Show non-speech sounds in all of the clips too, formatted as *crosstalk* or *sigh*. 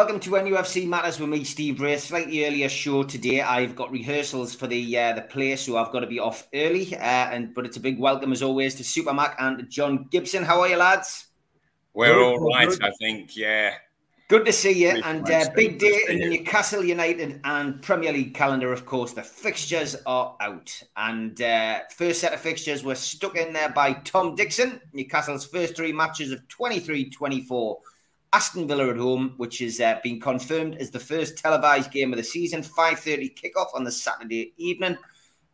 Good afternoon. Welcome to NUFC Matters with me, Steve Wraith. Slightly earlier show today. I've got rehearsals for the uh, the play, so I've got to be off early. Uh, and but it's a big welcome as always to Supermac and John Gibson. How are you, lads? We're good, all right, good. I think. Yeah. Good to see you. and uh, big day in the Newcastle United and Premier League calendar, of course. The fixtures are out. And uh, first set of fixtures were stuck in there by Tom Dixon. Newcastle's first three matches of 23 24 Aston Villa at home, which has uh, been confirmed as the first televised game of the season. 5.30 kickoff on the Saturday evening.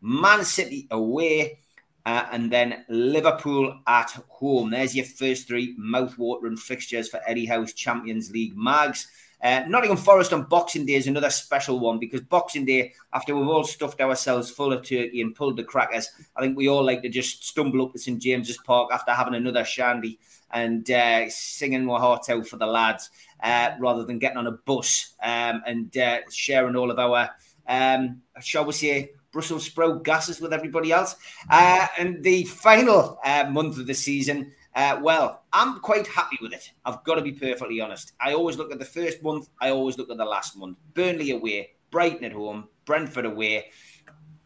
Man City away. Uh, and then Liverpool at home. There's your first three mouth-watering fixtures for Eddie Howe's Champions League mags. Uh, Nottingham Forest on Boxing Day is another special one because Boxing Day, after we've all stuffed ourselves full of turkey and pulled the crackers, I think we all like to just stumble up to St James's Park after having another shandy and uh, singing our hearts out for the lads uh, rather than getting on a bus um, and uh, sharing all of our, um, shall we say, Brussels sprout gases with everybody else. Uh, and the final uh, month of the season, uh, well, I'm quite happy with it. I've got to be perfectly honest. I always look at the first month, I always look at the last month. Burnley away, Brighton at home, Brentford away.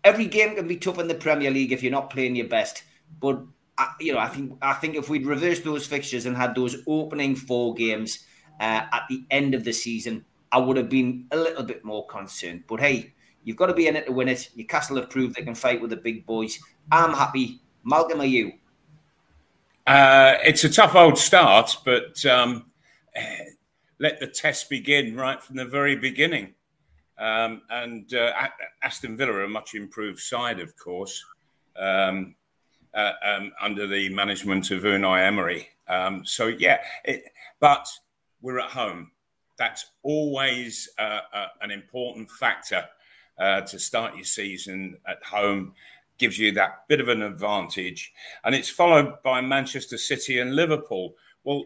Every game can be tough in the Premier League if you're not playing your best. But you know, I think I think if we'd reversed those fixtures and had those opening four games uh, at the end of the season, I would have been a little bit more concerned. But hey, you've got to be in it to win it. Newcastle have proved they can fight with the big boys. I'm happy. Malcolm, are you? Uh, it's a tough old start, but um, let the test begin right from the very beginning. Um, and uh, Aston Villa are a much improved side, of course. Um, uh, um, under the management of Unai Emery. Um, so yeah, it, but we're at home. That's always uh, uh, an important factor uh, to start your season at home. Gives you that bit of an advantage, and it's followed by Manchester City and Liverpool. Well,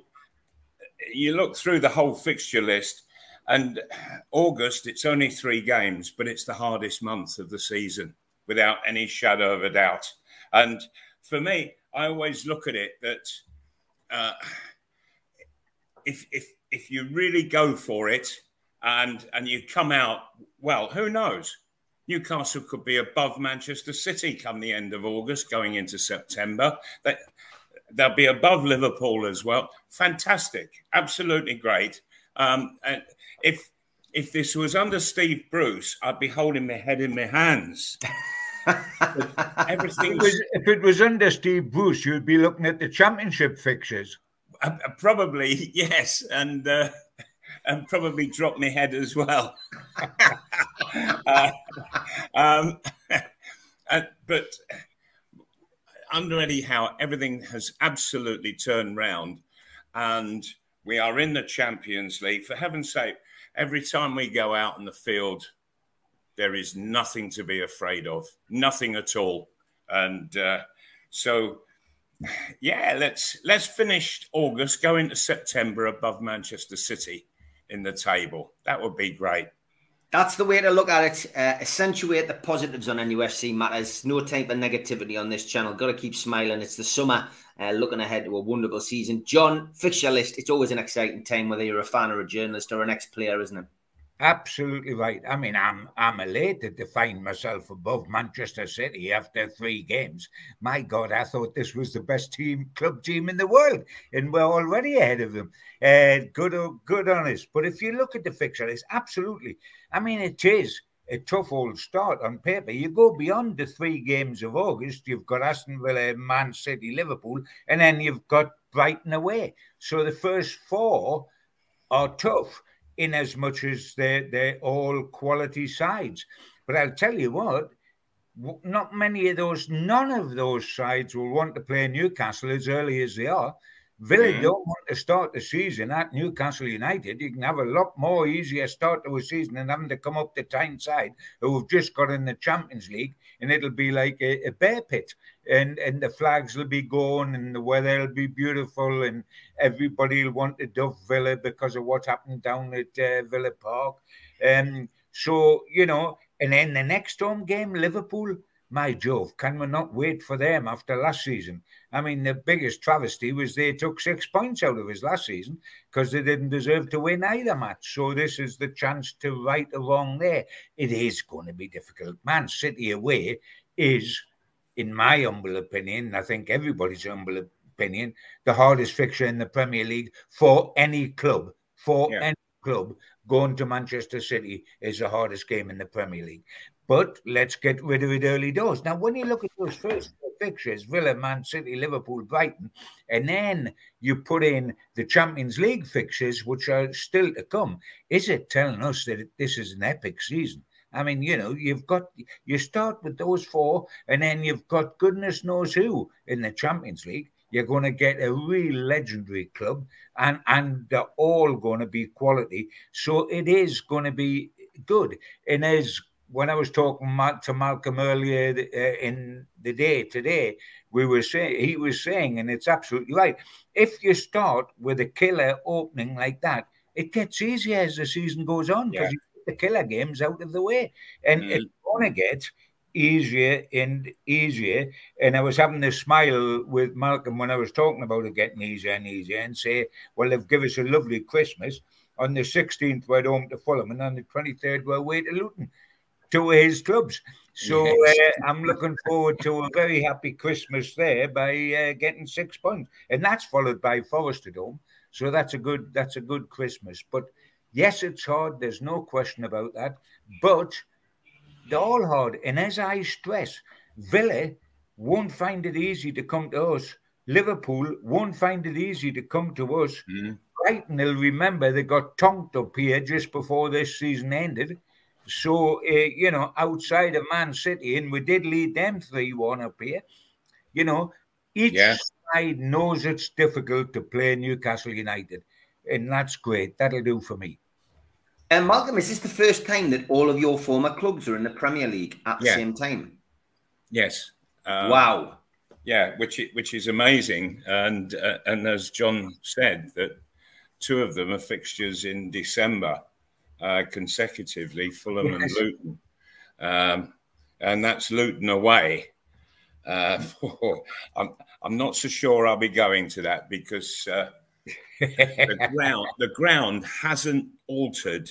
you look through the whole fixture list, and August it's only three games, but it's the hardest month of the season, without any shadow of a doubt. And for me, I always look at it that uh, if if if you really go for it and and you come out well, who knows? Newcastle could be above Manchester City come the end of August, going into September. They, they'll be above Liverpool as well. Fantastic, absolutely great. Um, and if if this was under Steve Bruce, I'd be holding my head in my hands. *laughs* Everything. If it was under Steve Bruce, you'd be looking at the championship fixtures. Uh, uh probably *laughs* yes, and uh, and probably drop my head as well. *laughs* uh, um, *laughs* uh, but under Eddie Howe, everything has absolutely turned round, and we are in the Champions League. For heaven's sake, every time we go out in the field there is nothing to be afraid of, nothing at all. And uh, so, yeah, let's let's finish August, go into September above Manchester City in the table. That would be great. That's the way to look at it. Uh, accentuate the positives on NUFC matters. No type of negativity on this channel. Got to keep smiling. It's the summer. Uh, looking ahead to a wonderful season. John, fixture list. It's always an exciting time, whether you're a fan or a journalist or an ex-player, isn't it? Absolutely right. I mean, I'm I'm elated to find myself above Manchester City after three games. My God, I thought this was the best team, club team in the world, and we're already ahead of them. Uh, good, good on us. But if you look at the fixture, it's absolutely. I mean, it is a tough old start on paper. You go beyond the three games of August. You've got Aston Villa, Man City, Liverpool, and then you've got Brighton away. So the first four are tough in as much as they're, they're all quality sides. But I'll tell you what, not many of those, none of those sides will want to play Newcastle as early as they are. Villa mm-hmm. don't want to start the season at Newcastle United. You can have a lot more easier start to a season than having to come up to Tyneside, who have just got in the Champions League, and it'll be like a, a bear pit. And and the flags will be gone, and the weather will be beautiful, and everybody will want to Dove Villa because of what happened down at uh, Villa Park. Um, so you know, and then the next home game, Liverpool my Jove, can we not wait for them after last season? I mean, the biggest travesty was they took six points out of us last season because they didn't deserve to win either match. So this is the chance to right the wrong there. It is going to be difficult. Man City away is, in my humble opinion, I think everybody's humble opinion, the hardest fixture in the Premier League for any club. For yeah. any club, going to Manchester City is the hardest game in the Premier League. But let's get rid of it early doors. Now, when you look at those first fixtures Villa, Man City, Liverpool, Brighton and then you put in the Champions League fixtures, which are still to come, is it telling us that this is an epic season? I mean, you know, you've got you start with those four, and then you've got goodness knows who in the Champions League. You're going to get a real legendary club, and and they're all going to be quality. So it is going to be good. And as when I was talking to Malcolm earlier uh, in the day today, we were saying he was saying, and it's absolutely right. If you start with a killer opening like that, it gets easier as the season goes on because yeah. you get the killer games out of the way, and mm. it's going to get easier and easier. And I was having this smile with Malcolm when I was talking about it getting easier and easier, and say, "Well, they've given us a lovely Christmas." On the 16th, we're home to Fulham, and on the 23rd, we're away to Luton to his clubs. So uh, I'm looking forward to a very happy Christmas there by uh, getting six points, and that's followed by Forest at home. So that's a good that's a good Christmas. But yes, it's hard. There's no question about that. But they're all hard, and as I stress, Villa won't find it easy to come to us. Liverpool won't find it easy to come to us. Mm. Brighton will remember they got tonked up here just before this season ended. So, uh, you know, outside of Man City, and we did lead them 3 1 up here, you know, each yeah. side knows it's difficult to play Newcastle United. And that's great. That'll do for me. And Malcolm, is this the first time that all of your former clubs are in the Premier League at the yeah. same time? Yes. Um, wow. Yeah, which which is amazing, and uh, and as John said, that two of them are fixtures in December uh, consecutively, Fulham yes. and Luton. Um, and that's Luton away. Uh, *laughs* I'm, I'm not so sure I'll be going to that because uh, the *laughs* ground the ground hasn't altered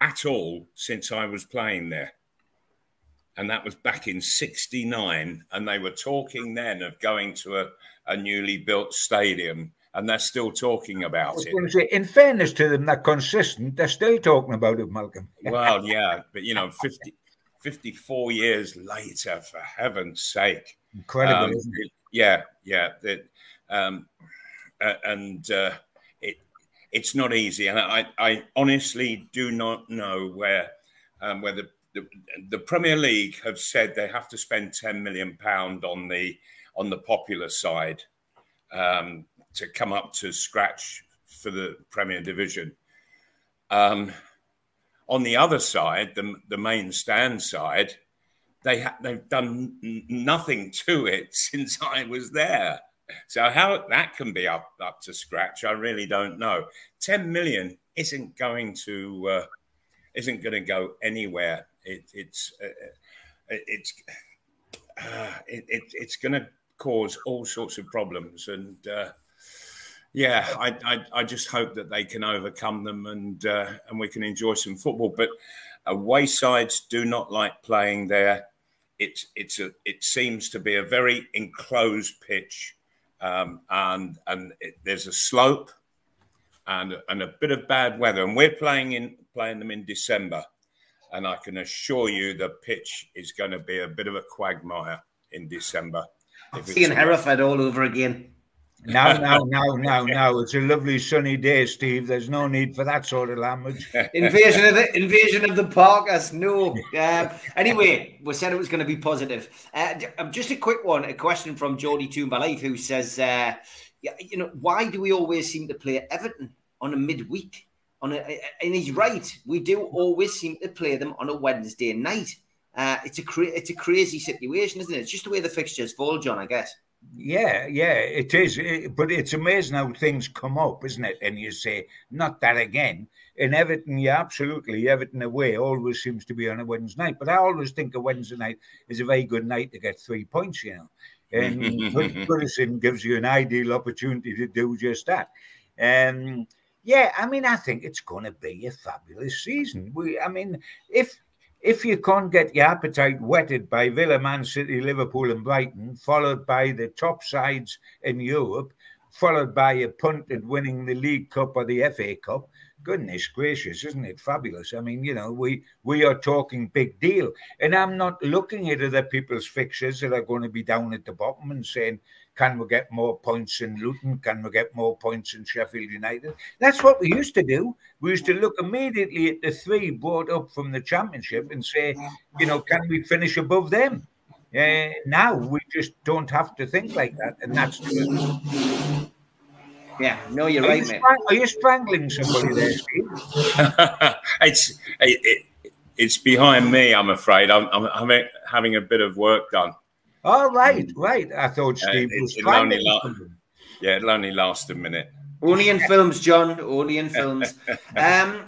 at all since I was playing there. And that was back in 69. And they were talking then of going to a, a newly built stadium and they're still talking about it. Say, in fairness to them, they're consistent. They're still talking about it, Malcolm. *laughs* well, yeah, but you know, 50, 54 years later, for heaven's sake, incredible. Um, it, yeah, yeah, that, um, uh, and uh, it it's not easy, and I, I honestly do not know where um, where the, the, the Premier League have said they have to spend 10 million pound on the on the popular side. Um, to come up to scratch for the Premier Division. Um, on the other side, the, the main stand side, they ha- they've done n- nothing to it *laughs* since I was there. So how that can be up up to scratch, I really don't know. Ten million isn't going to uh, isn't going to go anywhere. It, it's uh, it's uh, it, it, it's going to cause all sorts of problems and uh, yeah, I, I, I, just hope that they can overcome them and uh, and we can enjoy some football. But away sides do not like playing there. It's it's a it seems to be a very enclosed pitch, um, and and it, there's a slope, and and a bit of bad weather. And we're playing in playing them in December, and I can assure you the pitch is going to be a bit of a quagmire in December. Seeing Hereford all over again. No, no, *laughs* no, no, no. It's a lovely sunny day, Steve. There's no need for that sort of language. *laughs* invasion of the invasion of the Parkers. No. Uh, anyway, we said it was going to be positive. Uh, um, just a quick one. A question from Jody Toombalite, who says, uh, "You know, why do we always seem to play Everton on a midweek? On a, and he's right. We do always seem to play them on a Wednesday night. Uh, it's a cra- it's a crazy situation, isn't it? It's just the way the fixtures fall, John. I guess." Yeah, yeah, it is. It, but it's amazing how things come up, isn't it? And you say, not that again. In Everton, yeah, absolutely. Everton away always seems to be on a Wednesday night. But I always think a Wednesday night is a very good night to get three points, you know. And *laughs* Goodison gives you an ideal opportunity to do just that. Um, yeah, I mean, I think it's going to be a fabulous season. We, I mean, if if you can't get your appetite whetted by Villa, Man City, Liverpool, and Brighton, followed by the top sides in Europe, followed by a punt at winning the League Cup or the FA Cup, goodness gracious, isn't it fabulous? I mean, you know, we we are talking big deal, and I'm not looking at other people's fixtures that are going to be down at the bottom and saying, can we get more points in Luton? Can we get more points in Sheffield United? That's what we used to do. We used to look immediately at the three brought up from the Championship and say, you know, can we finish above them? Uh, now we just don't have to think like that, and that's the. Yeah, no, you're are right, you mate. are you strangling somebody there, Steve? *laughs* it's it, it, it's behind me. I'm afraid. I'm, I'm having a bit of work done. Oh, right, right. I thought Steve uh, was it'll only Yeah, it'll only last a minute. Only in films, John. Only in films. *laughs* Um,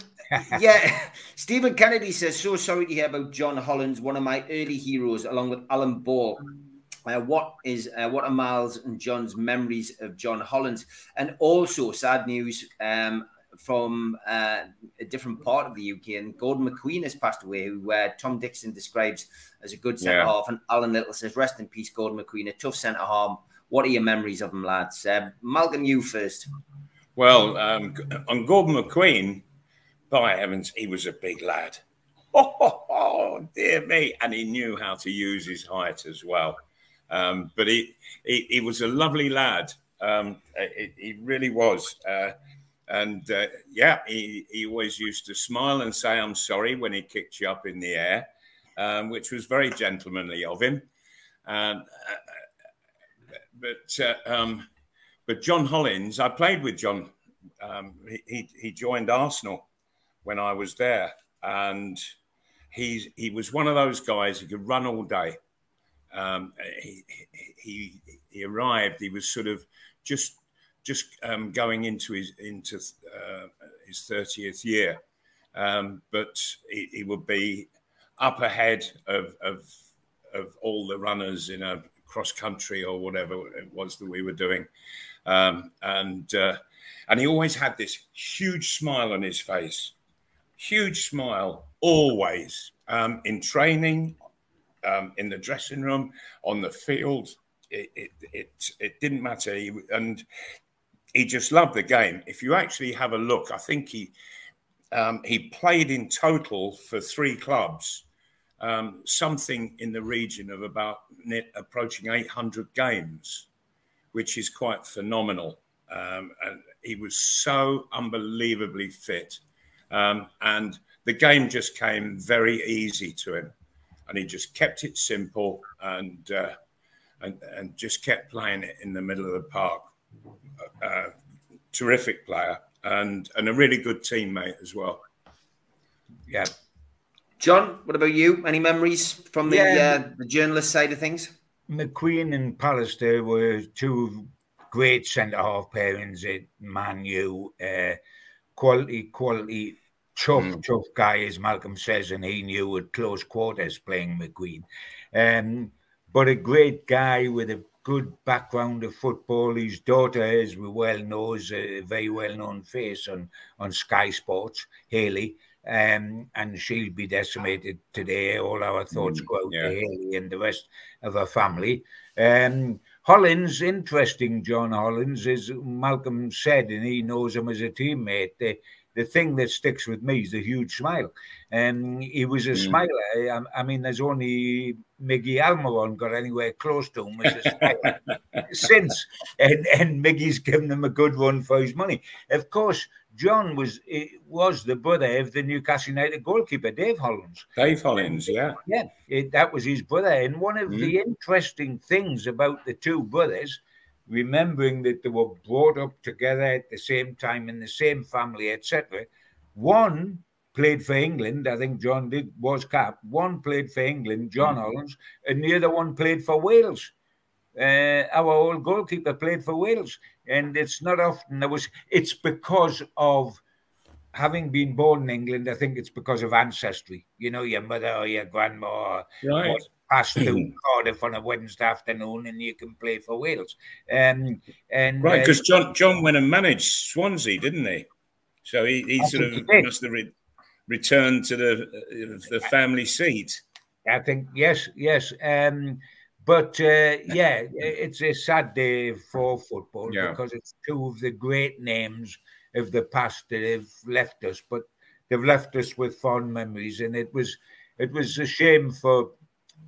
yeah, *laughs* Stephen Kennedy says, so sorry to hear about John Hollins, one of my early heroes, along with Alan Ball. Uh, what is uh, what are Miles and John's memories of John Hollins? And also sad news um, from uh, a different part of the UK. And Gordon McQueen has passed away, who uh, Tom Dixon describes as a good centre yeah. half. And Alan Little says, "Rest in peace, Gordon McQueen, a tough centre half." What are your memories of him, lads? Uh, Malcolm, you first. Well, um, on Gordon McQueen, by heavens, he was a big lad. *laughs* Oh, oh, oh, dear me. And he knew how to use his height as well. Um, but he, he, he, was a lovely lad. Um, he, he, really was. Uh, and uh, yeah, he, he always used to smile and say, I'm sorry when he kicked you up in the air, um, which was very gentlemanly of him. Uh, but uh, um, but John Hollins, I played with John. Um, he, he joined Arsenal when I was there, and he's he was one of those guys who could run all day. Um, he, he he arrived. He was sort of just just um, going into his into uh, his thirtieth year, um, but he, he, would be up ahead of, of of all the runners in a cross country or whatever it was that we were doing, um, and uh, and he always had this huge smile on his face, huge smile always um, in training, um, in the dressing room, on the field. It, it, it, it didn't matter. He, and he just loved the game. If you actually have a look, I think he um, he played in total for three clubs, um, something in the region of about approaching 800 games, which is quite phenomenal. Um, and he was so unbelievably fit, um, and the game just came very easy to him, and he just kept it simple and uh, and and just kept playing it in the middle of the park uh, terrific player and and a really good teammate as well. Yeah. John, what about you? Any memories from the yeah. uh, the journalist side of things? McQueen and Pallister were two great centre half pairings at Man U. Uh, quality, quality, tough, mm. tough guy, as Malcolm says, and he knew at close quarters playing McQueen. Um, but a great guy with a good background of football. His daughter, as we well know, is a very well known face on, on Sky Sports, Hayley. Um, and she'll be decimated today. All our thoughts mm, go out yeah. to Hayley and the rest of her family. Um, Hollins, interesting, John Hollins, as Malcolm said, and he knows him as a teammate. The, the thing that sticks with me is the huge smile. And um, he was a mm. smiler. I, I, mean, there's only Miggy Almiron got anywhere close to him since. *laughs* And, and Miggy's given him a good run for his money. Of course, John was was the brother of the Newcastle United goalkeeper, Dave Hollins. Dave Hollins, yeah. Yeah, it, that was his brother. And one of mm. the interesting things about the two brothers remembering that they were brought up together at the same time in the same family, etc. One played for England. I think John did was cap. One played for England, John. Hollins, and the other one played for Wales. uh, our old goalkeeper played for Wales, and it's not often there was. It's because of having been born in England. I think it's because of ancestry. You know, your mother or your grandma right. passed through Cardiff on a Wednesday afternoon, and you can play for Wales. Um, and right, because uh, John John went and managed Swansea, didn't he? So he, he sort of must have re- returned to the uh, the family seat. I think yes, yes. Um, but uh, yeah, *laughs* it's a sad day for football yeah. because it's two of the great names of the past that have left us, but they've left us with fond memories. And it was it was a shame for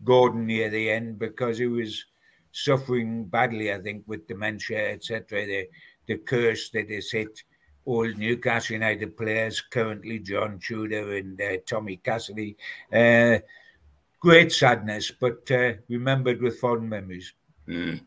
Gordon near the end because he was suffering badly, I think, with dementia, etc. The the curse that is hit old Newcastle United players, currently John Tudor and uh, Tommy Cassidy. Uh, great sadness, but uh, remembered with fond memories. Mm.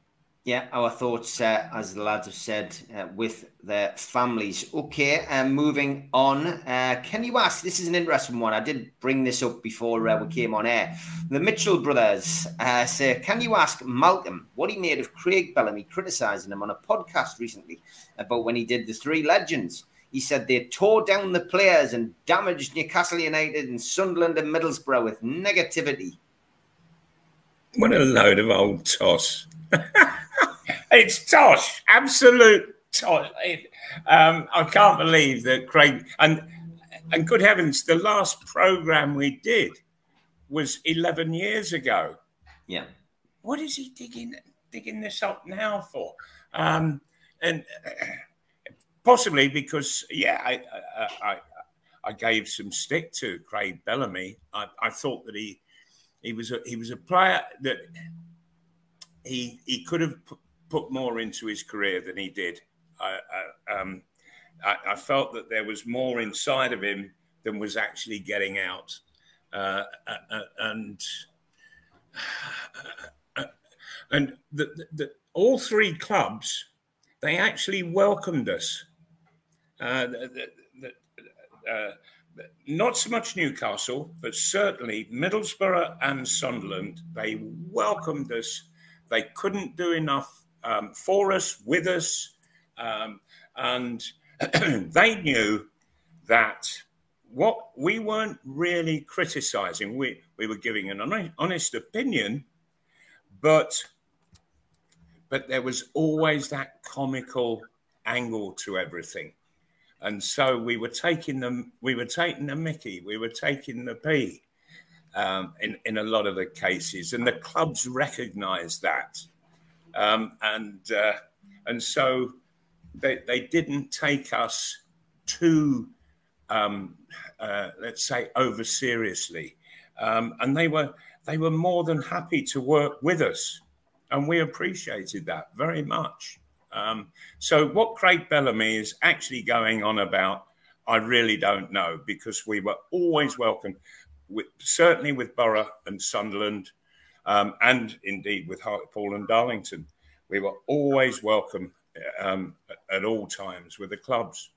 Yeah, our thoughts, uh, as the lads have said, uh, with their families. Okay, um, moving on. Uh, can you ask? This is an interesting one. I did bring this up before uh, we came on air. The Mitchell brothers uh, say, Can you ask Malcolm what he made of Craig Bellamy criticising him on a podcast recently about when he did the Three Legends? He said they tore down the players and damaged Newcastle United and Sunderland and Middlesbrough with negativity. What a load of old toss. *laughs* it's tosh, absolute tosh. um, I can't believe that Craig and and good heavens, the last program we did was eleven years ago. Yeah. What is he digging digging this up now for? Um, and possibly because yeah, I, I, I, I gave some stick to Craig Bellamy. I, I thought that he he was a, he was a player that he he could have put more into his career than he did. I, I, um, I, I felt that there was more inside of him than was actually getting out, uh, uh, uh and *sighs* and the, the, the, all three clubs they actually welcomed us. Uh, uh, not so much Newcastle, but certainly Middlesbrough and Sunderland. They welcomed us. They couldn't do enough um, for us, with us, um, and *clears throat* they knew that what we weren't really criticizing. We we were giving an honest opinion, but but there was always that comical angle to everything and so we were taking them we were taking the mickey we were taking the p um, in, in a lot of the cases and the clubs recognized that. Um, and uh, and so they, they didn't take us too um, uh, let's say over seriously. Um, and they were they were more than happy to work with us and we appreciated that very much. Um, so, what Craig Bellamy is actually going on about, I really don't know because we were always welcome, with, certainly with Borough and Sunderland, um, and indeed with Hartlepool and Darlington. We were always welcome um, at all times with the clubs.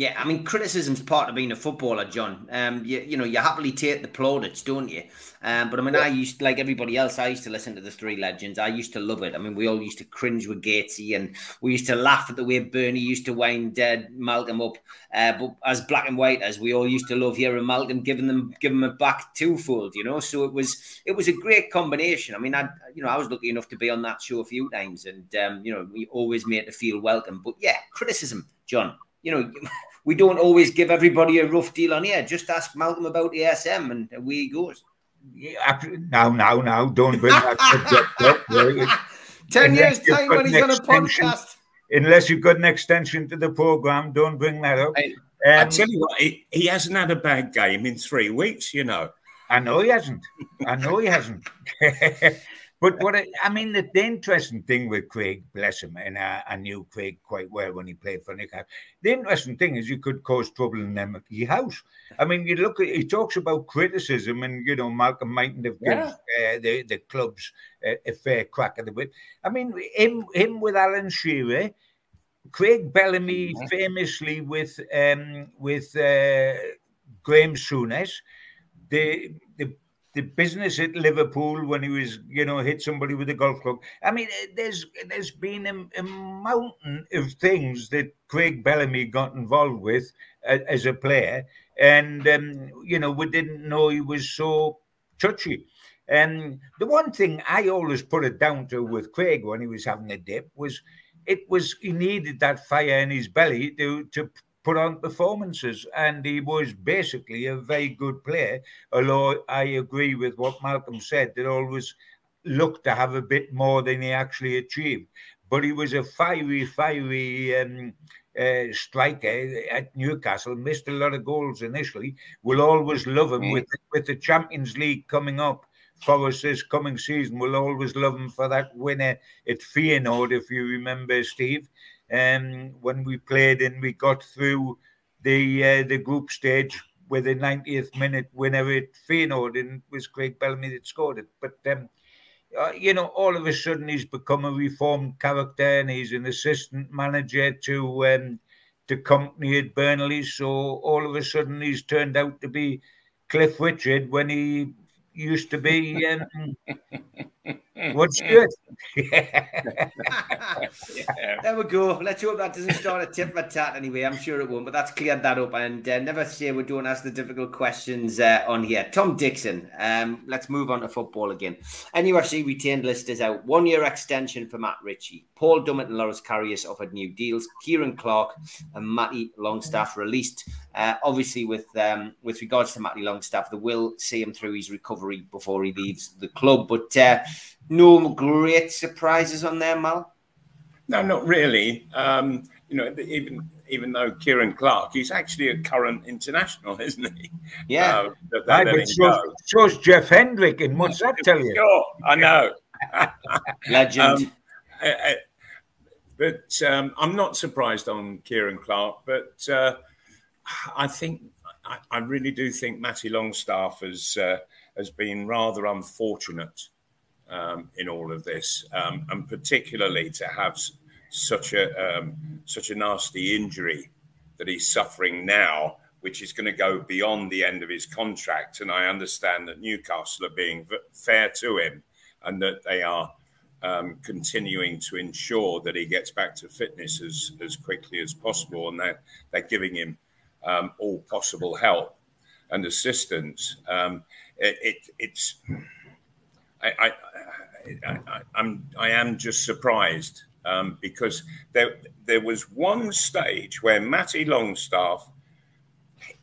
Yeah, I mean, criticism's part of being a footballer, John. Um, you, you know, you happily take the plaudits, don't you? Um, but I mean, yeah. I used, like everybody else, I used to listen to the Three Legends. I used to love it. I mean, we all used to cringe with Gatesy, and we used to laugh at the way Bernie used to wind uh, Malcolm up. Uh, but as black and white as we all used to love hearing Malcolm giving them, giving them back twofold, you know. So it was, it was a great combination. I mean, I, you know, I was lucky enough to be on that show a few times, and um, you know, we always made to feel welcome. But yeah, criticism, John. You know. *laughs* we don't always give everybody a rough deal on here. Just ask Malcolm about the SM and away he goes. Yeah, now, now, now, don't bring that subject up. *laughs* Ten years time when he's on a podcast. Unless you've got an extension to the program, don't bring that up. I, um, I tell you what, he, he hasn't had a bad game in three weeks. You know. I know he hasn't. I know he hasn't. *laughs* But what I, I mean, the, the, interesting thing with Craig, bless him, and I, I, knew Craig quite well when he played for Newcastle. The interesting thing is you could cause trouble in Emmetty House. I mean, you look at he talks about criticism, and you know Malcolm mightn't have given yeah. uh, the the clubs a, a, fair crack at the whip. I mean, him him with Alan Shearer. Craig Bellamy famously with um, with uh, Graham Souness, the the business at Liverpool when he was, you know, hit somebody with a golf club. I mean, eh, there's there's been a, a mountain of things that Craig Bellamy got involved with uh, as a player, and um, you know, we didn't know he was so touchy. And the one thing I always put it down to with Craig when he was having a dip was it was he needed that fire in his belly to to put on performances, and he was basically a very good player. Although I agree with what Malcolm said, that always looked to have a bit more than he actually achieved. But he was a fiery, fiery um, uh, striker at Newcastle. Missed a lot of goals initially. We'll always love him mm. with with the Champions League coming up for us this coming season. We'll always love him for that winner at Feyenoord, if you remember, Steve um, when we played and we got through the uh, the group stage with a 90th minute winner at Feyenoord, and it was Craig Bellamy that scored it. But um, uh, you know, all of a sudden he's become a reformed character, and he's an assistant manager to um, to Kompany at Burnley. So all of a sudden he's turned out to be Cliff Richard when he used to be um, *laughs* what's good. *laughs* There we go. Let's hope that doesn't start a tip for tat anyway. I'm sure it won't, but that's cleared that up. And uh, never say we don't ask the difficult questions uh, on here. Tom Dixon. Um, let's move on to football again. NUFC retained list is out. One year extension for Matt Ritchie. Paul Dummett and Loris Karius offered new deals. Ciaran Clark and Matty Longstaff released. Uh, obviously, with um, with regards to Matty Longstaff, they will see him through his recovery before he leaves the club. But uh, no great surprises on there, Mal. No, not really. Um, you know, even even though Ciaran Clark, he's actually a current international, *laughs* isn't he? Yeah. Uh, that, that right, but so's, Jeff Hendrick, and what's that *laughs* tell you? Sure, I know. *laughs* Legend. Um, uh, uh, but um, I'm not surprised on Ciaran Clark, but uh, I think I, I, really do think Matty Longstaff has uh, has been rather unfortunate um, in all of this, um, and particularly to have such a um, such a nasty injury that he's suffering now, which is going to go beyond the end of his contract. And I understand that Newcastle are being fair to him, and that they are um, continuing to ensure that he gets back to fitness as as quickly as possible, and they're they're giving him um, all possible help and assistance. Um, it, it, it's I, I, I'm I am just surprised um, because there there was one stage where Matty Longstaff,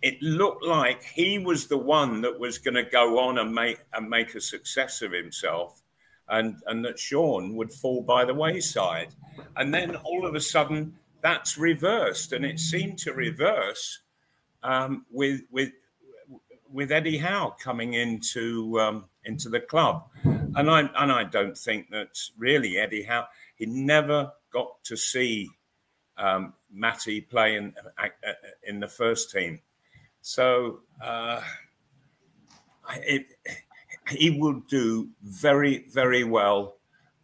it looked like he was the one that was going to go on and make and make a success of himself, and and that Sean would fall by the wayside, and then all of a sudden that's reversed, and it seemed to reverse um, with with with Eddie Howe coming into um, into the club, and I and I don't think that really Eddie Howe he never got to see um, Matty play in uh, in the first team, so uh, it, he will do very very well,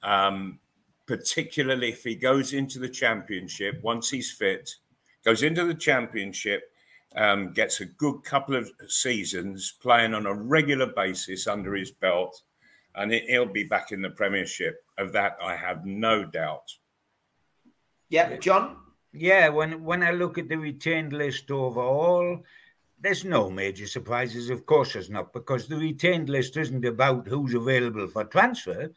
um, particularly if he goes into the championship once he's fit, goes into the championship um, gets a good couple of seasons playing on a regular basis under his belt, and he'll be back in the Premiership. Of that, I have no doubt. Yeah, John. Yeah, when when I look at the retained list overall, there's no major surprises. Of course, there's not, because the retained list isn't about who's available for transfer.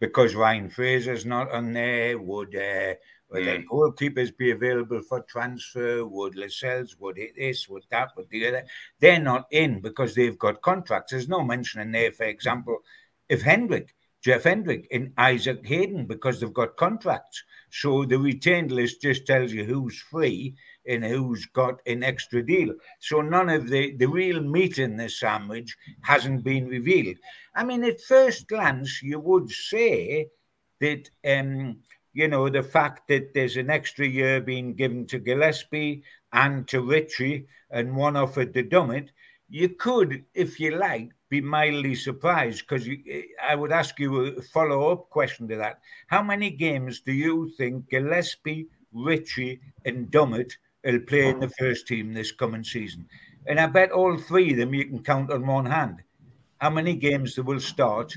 Because Ryan Fraser's not on there, would uh, Will mm. then goalkeepers be available for transfer? Would Lascelles, would this, would that, would the other? They're not in because they've got contracts. There's no mention in there, for example, if Hendrick, Jeff Hendrick, and Isaac Hayden, because they've got contracts. So the retained list just tells you who's free and who's got an extra deal. So none of the, the real meat in the sandwich hasn't been revealed. I mean, at first glance, you would say that um, you know, the fact that there's an extra year being given to Gillespie and to Ritchie and one offered to Dummett, you could, if you like, be mildly surprised because I would ask you a follow up question to that. How many games do you think Gillespie, Ritchie, and Dummett will play in the first team this coming season? And I bet all three of them you can count on one hand. how many games they will start.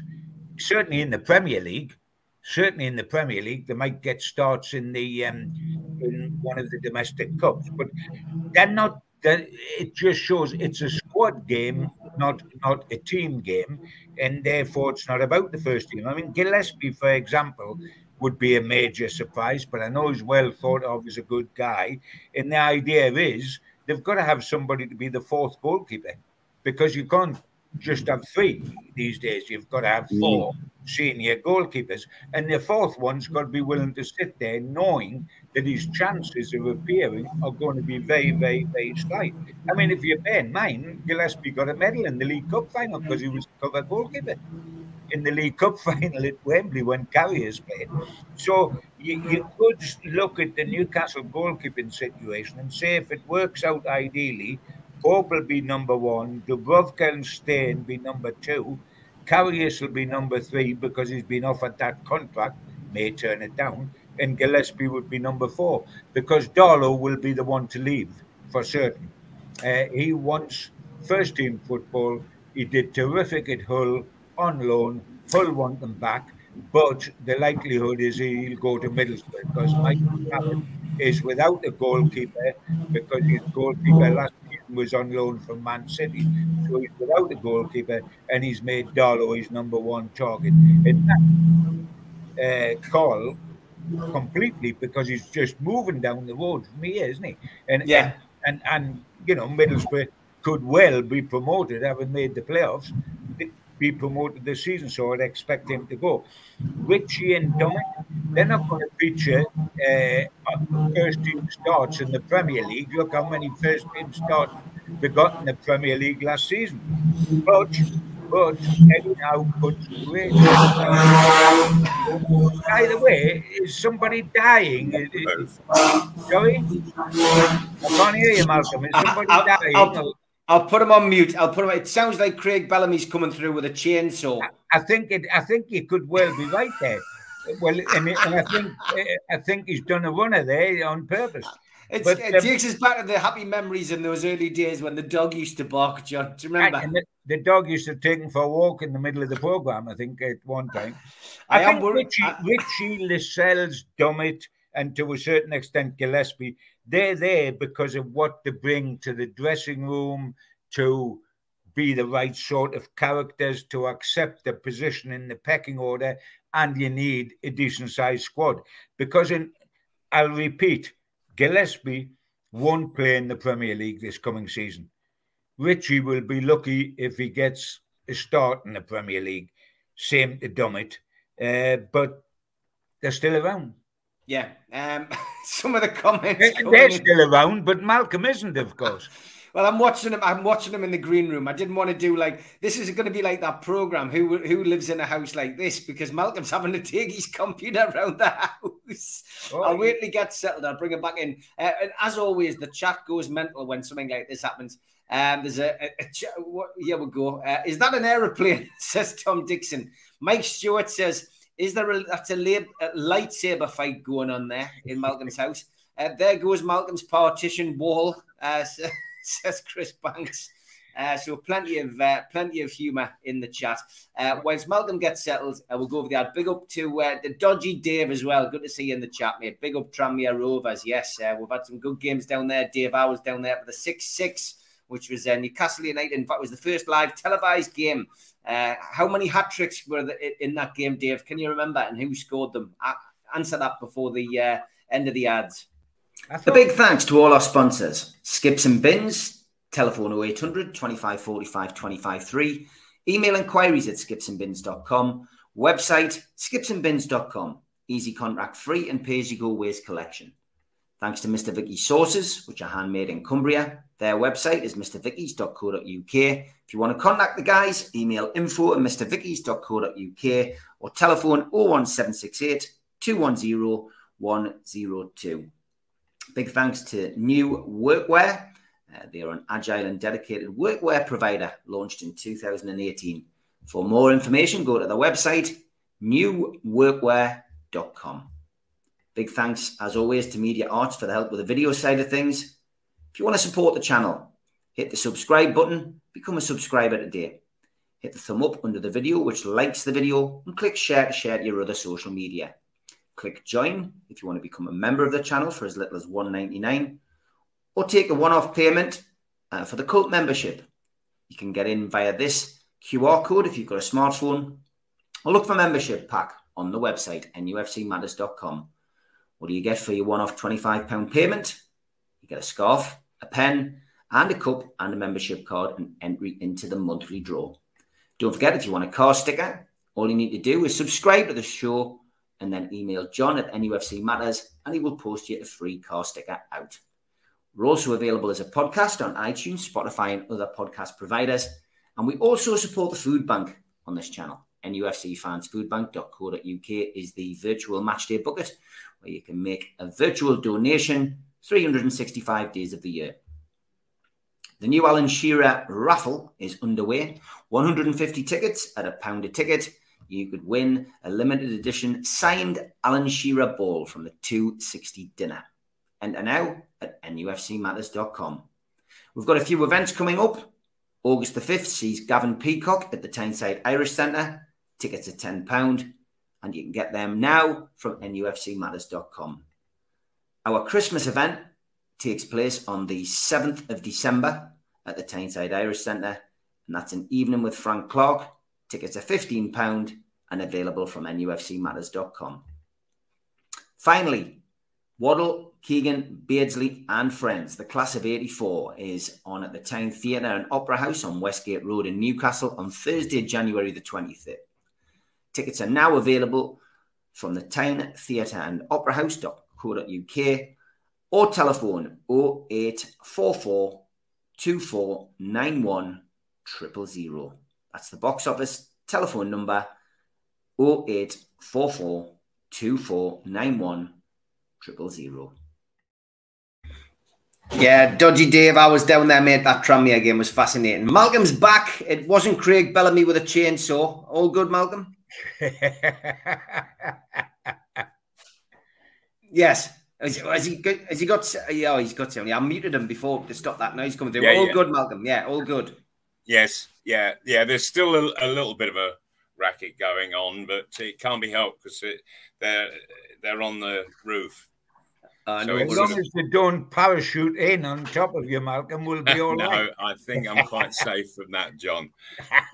Certainly in the Premier League, certainly in the Premier League, they might get starts in the um, in one of the domestic cups, but they're not. That it just shows it's a squad game, not not a team game, and therefore it's not about the first team. I mean, Gillespie, for example, would be a major surprise, but I know he's well thought of as a good guy. And the idea is they've got to have somebody to be the fourth goalkeeper because you can't just have three these days. You've got to have mm. four senior goalkeepers, and the fourth one's got to be willing to sit there knowing that his chances of appearing are going to be very, very, very slight. I mean, if you bear in mind, Gillespie got a medal in the League Cup final because he was cover goalkeeper in the League Cup *laughs* final at Wembley when Karius played. So you, you could look at the Newcastle goalkeeping situation and say if it works out ideally, Pope will be number one, Dubravka and be number two, Karius will be number three because he's been offered that contract, may turn it down, and Gillespie would be number four because Darlow will be the one to leave for certain. Uh, he wants first team football. He did terrific at Hull on loan. Hull want them back, but the likelihood is he'll go to Middlesbrough because Michael Carrick is without a goalkeeper because his goalkeeper last season was on loan from Man City. So he's without a goalkeeper and he's made Darlow his number one target. And that uh, call completely because he's just moving down the road from here, isn't he? And yeah, and and, and you know Middlesbrough could well be promoted, having made the playoffs, be promoted this season, so I'd expect him to go. Ritchie and Dummett, they're not going to feature uh, first team starts in the Premier League. Look how many first team starts they got in the Premier League last season. But but anyhow could win. By the way, is somebody dying? Sorry? I can't hear you, Malcolm. Is somebody I'll, dying? I'll, I'll put him on mute. I'll put him. It sounds like Craig Bellamy's coming through with a chainsaw. I think it. I think you could well be right there. Well, and, and I think I think he's done a runner there on purpose. It's, but, it um, takes us back to the happy memories in those early days when the dog used to bark, John. Do you remember? The, the, dog used to take him for a walk in the middle of the program, I think, at one time. I, I think Ritchie. Ritchie Lascelles, Dummett, and to a certain extent Gillespie, they're there because of what they bring to the dressing room, to be the right sort of characters, to accept the position in the pecking order, and you need a decent sized squad. Because in I'll repeat, Gillespie won't play in the Premier League this coming season. Ritchie will be lucky if he gets a start in the Premier League. Same to Dummett, uh, but they're still around. Yeah, um, *laughs* some of the comments. They're, they're still around, but Malcolm isn't, of course. *laughs* Well, I'm watching them. I'm watching them in the green room. I didn't want to do like this. Is going to be like that program? Who who lives in a house like this? Because Malcolm's having to take his computer *laughs* around the house. Oh, I'll wait till he gets settled. I'll bring him back in. Uh, and as always, the chat goes mental when something like this happens. Um, there's a, a, a what, here we go. Uh, is that an aeroplane? *laughs* says Tom Dixon. Mike Stewart says, "Is there a that's a, lab, a lightsaber fight going on there in Malcolm's house?" Uh, there goes Malcolm's partition wall. Uh, *laughs* *laughs* says Chris Banks. Uh, so plenty of uh, plenty of humour in the chat. Uh, whilst Malcolm gets settled, uh, we'll go over the ad. Big up to uh, the dodgy Dave as well. Good to see you in the chat, mate. Big up Tranmere Rovers. Yes, uh, we've had some good games down there. Dave, I was down there for the six six, which was uh, Newcastle United. In fact, was the first live televised game. How many hat tricks were in that game, Dave? Can you remember? And who scored them? answer that before the end of the ads. A big thanks to all our sponsors Skips and Bins, telephone 0800 25 45 25 3, email inquiries at skipsandbins.com, website skipsandbins.com, easy contract free and pay as you go waste collection. Thanks to Mr. Vicky Sauces, which are handmade in Cumbria. Their website is mrvickies.co.uk. If you want to contact the guys, email info at mrvickies.co.uk or telephone 01768 210 102. Big thanks to New Workwear. Uh, they are an agile and dedicated workwear provider launched in 2018. For more information, go to the website newworkwear.com. Big thanks, as always, to Media Arts for the help with the video side of things. If you want to support the channel, hit the subscribe button, become a subscriber today. hit the thumb up under the video, which likes the video, and click share to share to your other social media. Click join if you want to become a member of the channel for as little as $1.99 or take a one-off payment uh, for the cult membership. You can get in via this QR code if you've got a smartphone or look for membership pack on the website nufcmatters.com. What do you get for your one-off £25 payment? You get a scarf, a pen, and a cup and a membership card and entry into the monthly draw. Don't forget, if you want a car sticker, all you need to do is subscribe to the show and then email John at NUFC Matters and he will post you a free car sticker out. We're also available as a podcast on iTunes, Spotify, and other podcast providers. And we also support the food bank on this channel. NUFCfansfoodbank.co.uk is the virtual matchday bucket where you can make a virtual donation 365 days of the year. The new Alan Shearer raffle is underway. 150 tickets at a pound a ticket. You could win a limited edition signed Alan Shearer ball from the 260 dinner. Enter now at nufcmatters.com. We've got a few events coming up. August the 5th sees Gavin Peacock at the Tyneside Irish Centre. Tickets are £10 and you can get them now from nufcmatters.com. Our Christmas event takes place on the 7th of December at the Tyneside Irish Centre, and that's an evening with Frank Clark. Tickets are £15 and available from nufcmatters.com. Finally, Waddle, Keegan, Beardsley, and friends. The class of 84 is on at the Tyne Theatre and Opera House on Westgate Road in Newcastle on Thursday, January the 23rd. Tickets are now available from the Tyne Theatre and Opera House.co.uk or telephone 0844 2491 000. That's the box office telephone number 0844 2491 000. Yeah, Dodgy Dave, I was down there, mate. That Tranmere game was fascinating. Malcolm's back. It wasn't Craig Bellamy with a chainsaw. All good, Malcolm? *laughs* yes. Has, has, he got? Has he got? Yeah, he's got something. I muted him before to stop that noise coming through. Yeah, all yeah. good, Malcolm. Yeah, all good. Yes, yeah, yeah. There's still a, a little bit of a racket going on, but it can't be helped because they're they're on the roof. Uh, so as long as they don't parachute in on top of you, Malcolm, we'll be *laughs* all no, right. I think I'm quite safe from that, John. *laughs*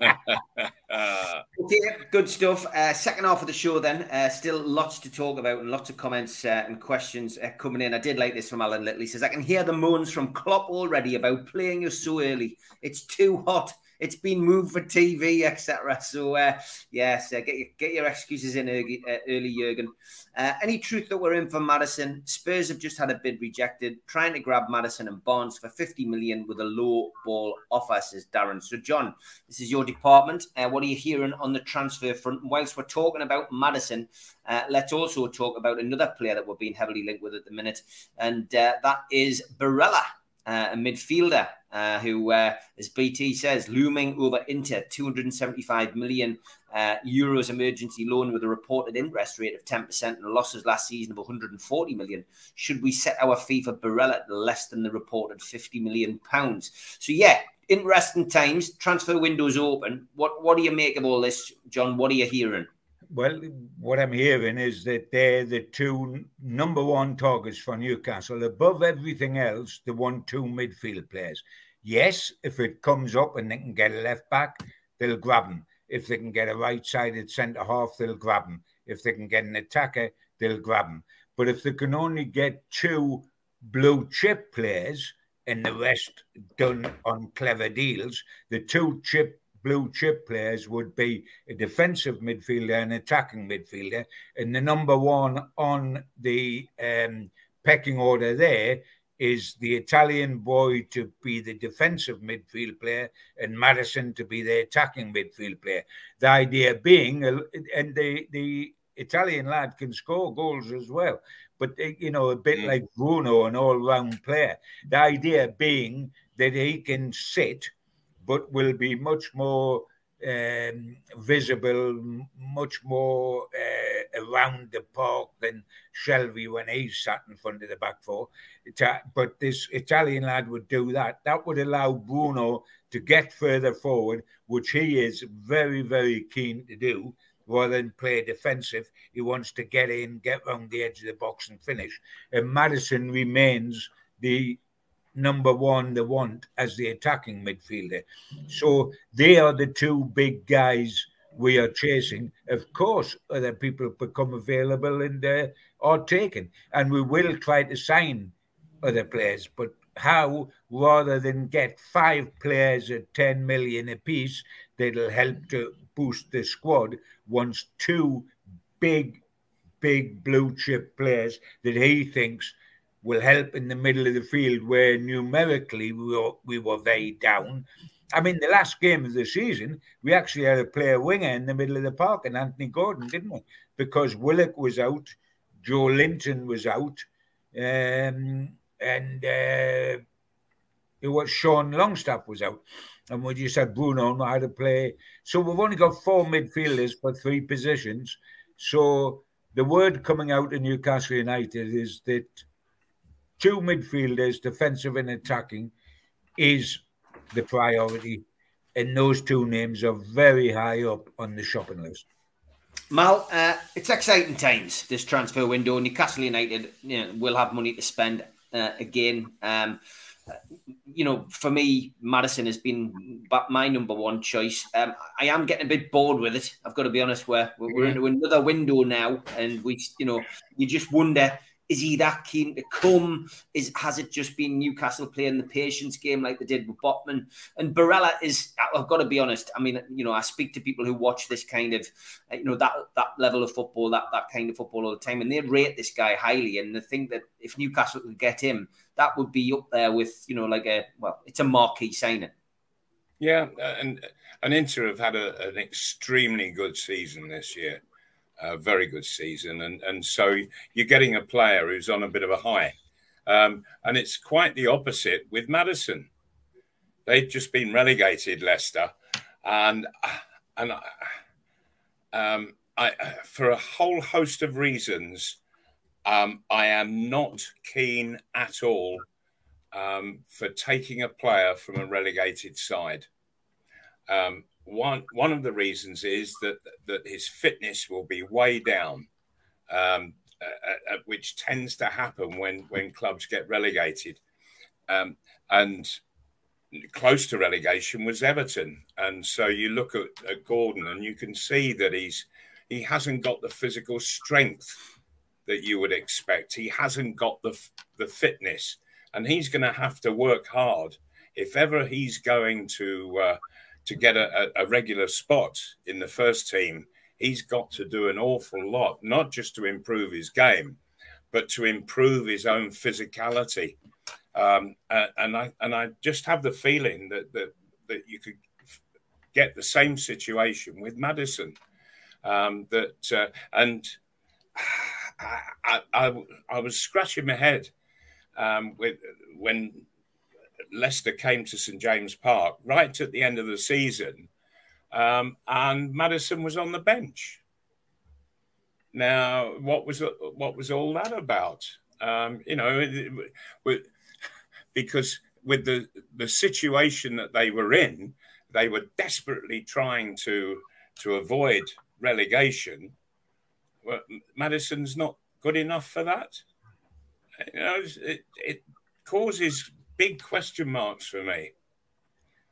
uh, okay, good stuff. Uh, second half of the show, then. Uh, still lots to talk about and lots of comments uh, and questions uh, coming in. I did like this from Alan Little. He says, I can hear the moans from Klopp already about playing us so early. It's too hot it's been moved for TV, etc. So uh, yes, uh, get your get your excuses in early, uh, early Jurgen. Uh, any truth that we're in for Maddison? Spurs have just had a bid rejected, trying to grab Maddison and Barnes for 50 million with a low ball offer, says Darren. So John, this is your department. Uh, what are you hearing on the transfer front? whilst we're talking about Maddison, uh, let's also talk about another player that we're being heavily linked with at the minute, and that is Barella uh, a midfielder uh, who, uh, as BT says, looming over Inter, 275 million uh, euros emergency loan with a reported interest rate of 10% and losses last season of 140 million. Should we set our fee for Barella at less than the reported 50 million pounds? So, yeah, interesting times. Transfer windows open. What What do you make of all this, John? What are you hearing? Well, what I'm hearing is that they're the two number one targets for Newcastle. Above everything else, the one two midfield players. Yes, if it comes up and they can get a left back, they'll grab him. If they can get a right sided centre half, they'll grab him. If they can get an attacker, they'll grab him. But if they can only get two blue chip players and the rest done on clever deals, the two chip blue chip players would be a defensive midfielder and attacking midfielder. And the number one on the um, pecking order there is the Italian boy to be the defensive midfield player and Maddison to be the attacking midfield player. The idea being, and the, the Italian lad can score goals as well, but eh, you know, a bit mm. like Bruno, an all round player. The idea being that he can sit but will be much more um, visible, much more uh, around the park than Shelvey when he's sat in front of the back four. But this Italian lad would do that. That would allow Bruno to get further forward, which he is very, very keen to do rather than play defensive. He wants to get in, get around the edge of the box and finish. And Maddison remains the number one they want as the attacking midfielder. So they are the two big guys we are chasing. Of course, other people become available and uh, are taken, and we will try to sign other players. But how, rather than get five players at 10 million apiece, that'll help to boost the squad, once two big, big blue chip players that he thinks will help in the middle of the field where numerically we were, we were very down. I mean, the last game of the season, we actually had a player winger in the middle of the park, and Anthony Gordon, didn't we? Because Willock was out, Joelinton was out, um, and uh, it was Sean Longstaff was out. And we just had Bruno know how to play. So we've only got four midfielders for three positions. So the word coming out of Newcastle United is that two midfielders, defensive and attacking, is the priority. And those two names are very high up on the shopping list. Mal, uh, it's exciting times, this transfer window. Newcastle United you know, will have money to spend uh, again. Um, you know, for me, Maddison has been my number one choice. Um, I am getting a bit bored with it. I've got to be honest. Where we're into another window now, and we, you know, you just wonder is he that keen to come? Is has it just been Newcastle playing the patience game like they did with Botman? And Barella is. I've got to be honest. I mean, you know, I speak to people who watch this kind of, uh, you know, that that level of football, that that kind of football all the time, and they rate this guy highly. And they think that if Newcastle could get him, that would be up there with, you know, like a well, it's a marquee signing. Yeah, and and Inter have had a, an extremely good season this year a very good season, and and so you're getting a player who's on a bit of a high, um, and it's quite the opposite with Maddison. They've just been relegated, Leicester, and and um, I, for a whole host of reasons, um, I am not keen at all um, for taking a player from a relegated side. Um, one one of the reasons is that that his fitness will be way down, um, which tends to happen when when clubs get relegated, um, and close to relegation was Everton, and so you look at, at Gordon and you can see that he's he hasn't got the physical strength that you would expect. He hasn't got the the fitness, and he's going to have to work hard if ever he's going to. Uh, to get a, a, regular spot in the first team, he's got to do an awful lot, not just to improve his game, but to improve his own physicality. Um, and I and I just have the feeling that that, that you could get the same situation with Maddison. Um, that uh, and *sighs* I, I, I, was scratching my head um, with when Leicester came to St James Park right at the end of the season, um, and Maddison was on the bench. Now, what was what was all that about? Um, you know, because with the the situation that they were in, they were desperately trying to to avoid relegation. Well, Maddison's not good enough for that. You know, it, it causes big question marks for me.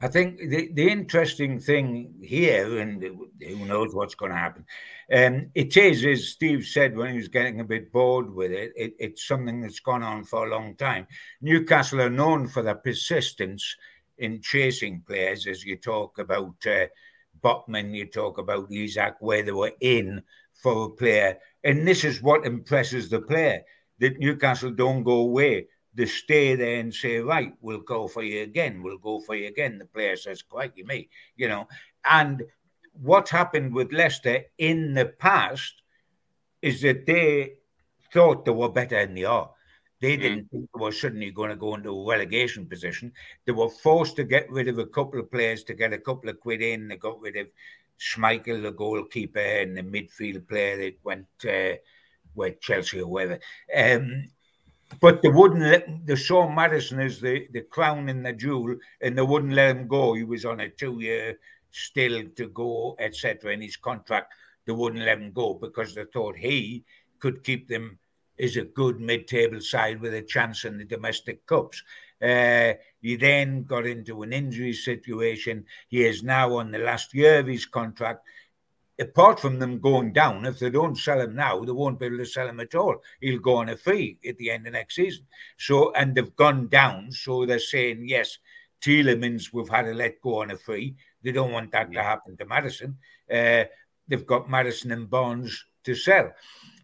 I think the, the interesting thing here, and who knows what's going to happen, um, it is, as Steve said when he was getting a bit bored with it, it, it's something that's gone on for a long time. Newcastle are known for their persistence in chasing players, as you talk about uh, Botman, you talk about Isaac, where they were in for a player. And this is what impresses the player that Newcastle don't go away they stay there and say, right, we'll go for you again, we'll go for you again. The player says, crikey me, you know. And what happened with Leicester in the past is that they thought they were better than they are. They didn't think they were suddenly going to go into a relegation position. They were forced to get rid of a couple of players to get a couple of quid in. They got rid of Schmeichel, the goalkeeper, and the midfield player that went uh, with Chelsea or whatever. Um, but they wouldn't let they saw Maddison as the, the crown and the jewel, and they wouldn't let him go. He was on a two year still to go, etc. In his contract, they wouldn't let him go because they thought he could keep them as a good mid table side with a chance in the domestic cups. Uh, he then got into an injury situation. He is now on the last year of his contract apart from them going down, if they don't sell him now, they won't be able to sell him at all. He'll go on a free at the end of next season. So, and they've gone down. So they're saying, yes, Tielemans, we've had to let go on a free. They don't want that to happen to Maddison. Uh, they've got Maddison and Barnes to sell.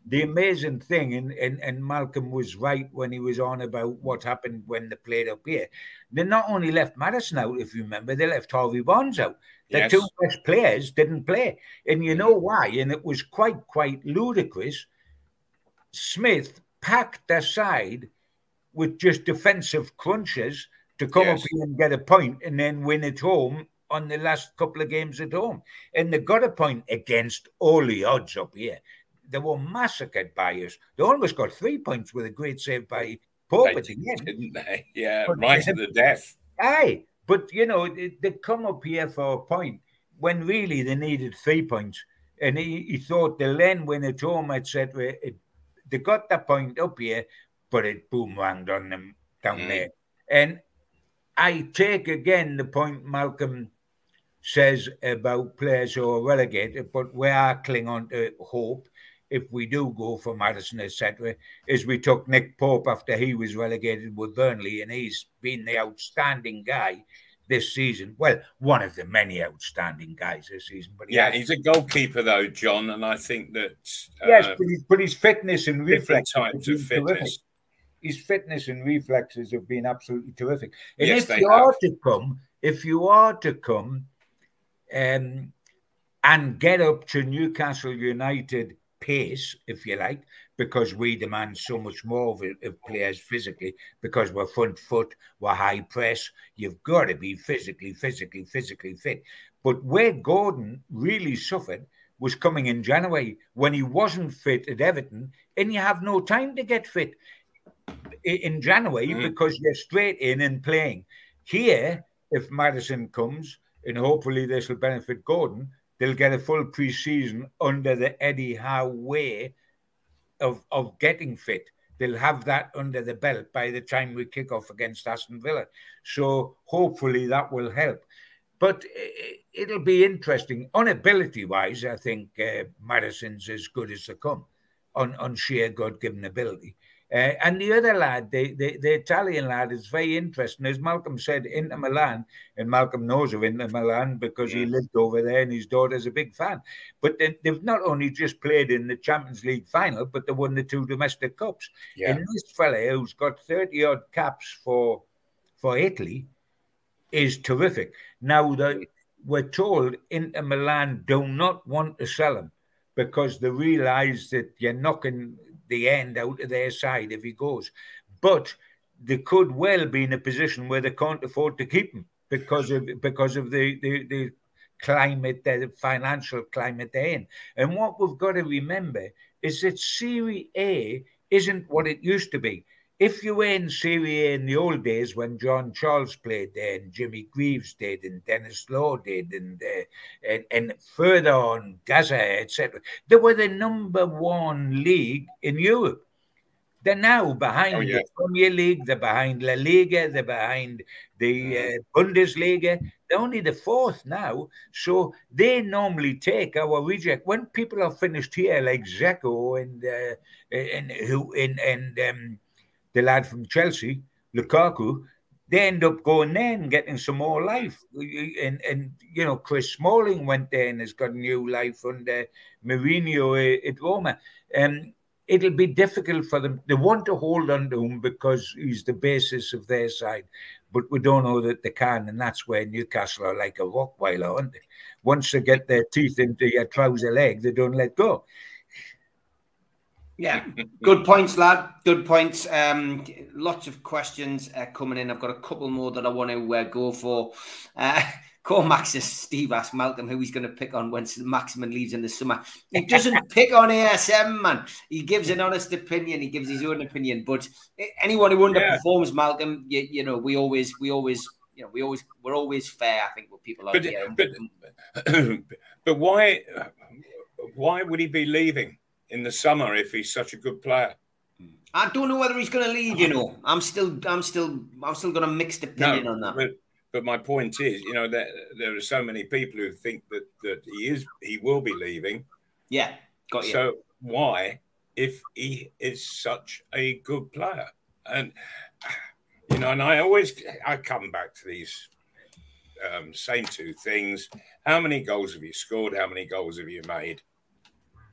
The amazing thing, and, and, and Malcolm was right when he was on about what happened when they played up here. They not only left Maddison out, if you remember, they left Harvey Barnes out. The yes. two best players didn't play. And you know why? And it was quite, quite ludicrous. Smith packed their side with just defensive crunches to come yes. up here and get a point and then win at home on the last couple of games at home. And they got a point against all the odds up here. They were massacred by us. They almost got three points with a great save by Pope at the end. Didn't they? Yeah, but right to the death. Aye. But you know, they come up here for a point when really they needed three points. And he, he thought they'll then win at home, etc. They got that point up here, but it boomeranged on them down mm. there. And I take again the point Malcolm says about players who are relegated, but we are clinging on to hope if we do go for Maddison, etc., is we took Nick Pope after he was relegated with Burnley, and he's been the outstanding guy this season. Well, one of the many outstanding guys this season. But he yeah, he's a goalkeeper though, John, and I think that uh, yes, but, his, but his fitness and reflexes types of fitness. Terrific. His fitness and reflexes have been absolutely terrific. And yes, if you have. are to come, if you are to come, um, and get up to Newcastle United pace, if you like, because we demand so much more of, of, players physically, because we're front foot, we're high press. You've got to be physically, physically, physically fit. But where Gordon really suffered was coming in January when he wasn't fit at Everton, and you have no time to get fit in January mm. because you're straight in and playing. Here, if Maddison comes, and hopefully this will benefit Gordon, they'll get a full pre-season under the Eddie Howe way of, of getting fit. They'll have that under the belt by the time we kick off against Aston Villa. So hopefully that will help. But it'll be interesting. On ability wise, I think uh, Maddison's as good as they come on, on sheer God given ability. Uh, and the other lad, the, the, the, Italian lad, is very interesting. As Malcolm said, Inter Milan, and Malcolm knows of Inter Milan because he lived over there and his daughter's a big fan. But they, have not only just played in the Champions League final, but they won the two domestic cups. Yeah. And this fella who's got 30 odd caps for, for Italy is terrific. Now, the, we're told Inter Milan do not want to sell him because they realize that you're knocking the end out of their side if he goes. But they could well be in a position where they can't afford to keep him because of because of the the, the climate, the financial climate they're in. And what we've got to remember is that Serie A isn't what it used to be. If you were in Serie A in the old days when John Charles played there and Jimmy Greaves did and Denis Law did and uh, and, and further on Gaza, etc., they were the number one league in Europe. They're now behind oh, yeah. the Premier League, they're behind La Liga, they're behind the uh, Bundesliga. They're only the fourth now. So they normally take our reject. When people are finished here, like Dzeko and, uh, and, who, and, and um, the lad from Chelsea, Lukaku, they end up going there and getting some more life. And, and you know, Chris Smalling went there and has got new life under Mourinho at Roma. Um, it'll be difficult for them. They want to hold on to him because he's the basis of their side, but we don't know that they can. And that's where Newcastle are like a Rottweiler, aren't they? Once they get their teeth into your trouser leg, they don't let go. Yeah, *laughs* good points, lad. Good points. Um, lots of questions uh, coming in. I've got a couple more that I want to uh, go for. Uh, *laughs* Cormax Steve asked Malcolm who he's going to pick on when Maximin leaves in the summer. He doesn't *laughs* pick on ASM, man. He gives an honest opinion. He gives his own opinion. But anyone who underperforms, yeah. Malcolm, you, you, know, we always, we always, you know, we always, we're always fair. I think with people like but, but, *clears throat* but why, why would he be leaving in the summer if he's such a good player? I don't know whether he's going to leave. You know, I'm still, I'm still, I'm still got a mixed opinion no, on that. But, but my point is, you know, that there are so many people who think that that he is he will be leaving. Yeah, got you. So why, if he is such a good player, and you know, and I always I come back to these um, same two things: how many goals have you scored? How many goals have you made?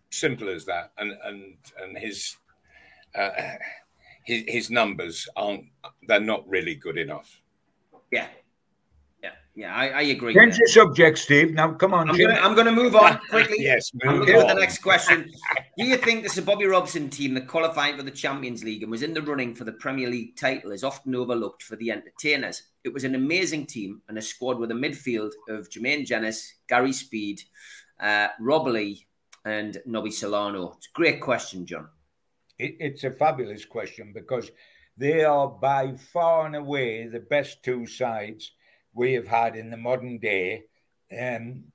Simple as that. And and and his uh, his his numbers aren't they're not really good enough. Yeah, yeah, I, I agree. Change the subject, Steve. Now, come on. I'm going to move on *laughs* quickly. yes, move on. the next question. *laughs* Do you think this Bobby Robson team that qualified for the Champions League and was in the running for the Premier League title is often overlooked for the entertainers? It was an amazing team and a squad with a midfield of Jermaine Jenas, Gary Speed, uh, Rob Lee, and Nobby Solano. It's a great question, John. It, it's a fabulous question because they are by far and away the best two sides – we have had in the modern day. Um,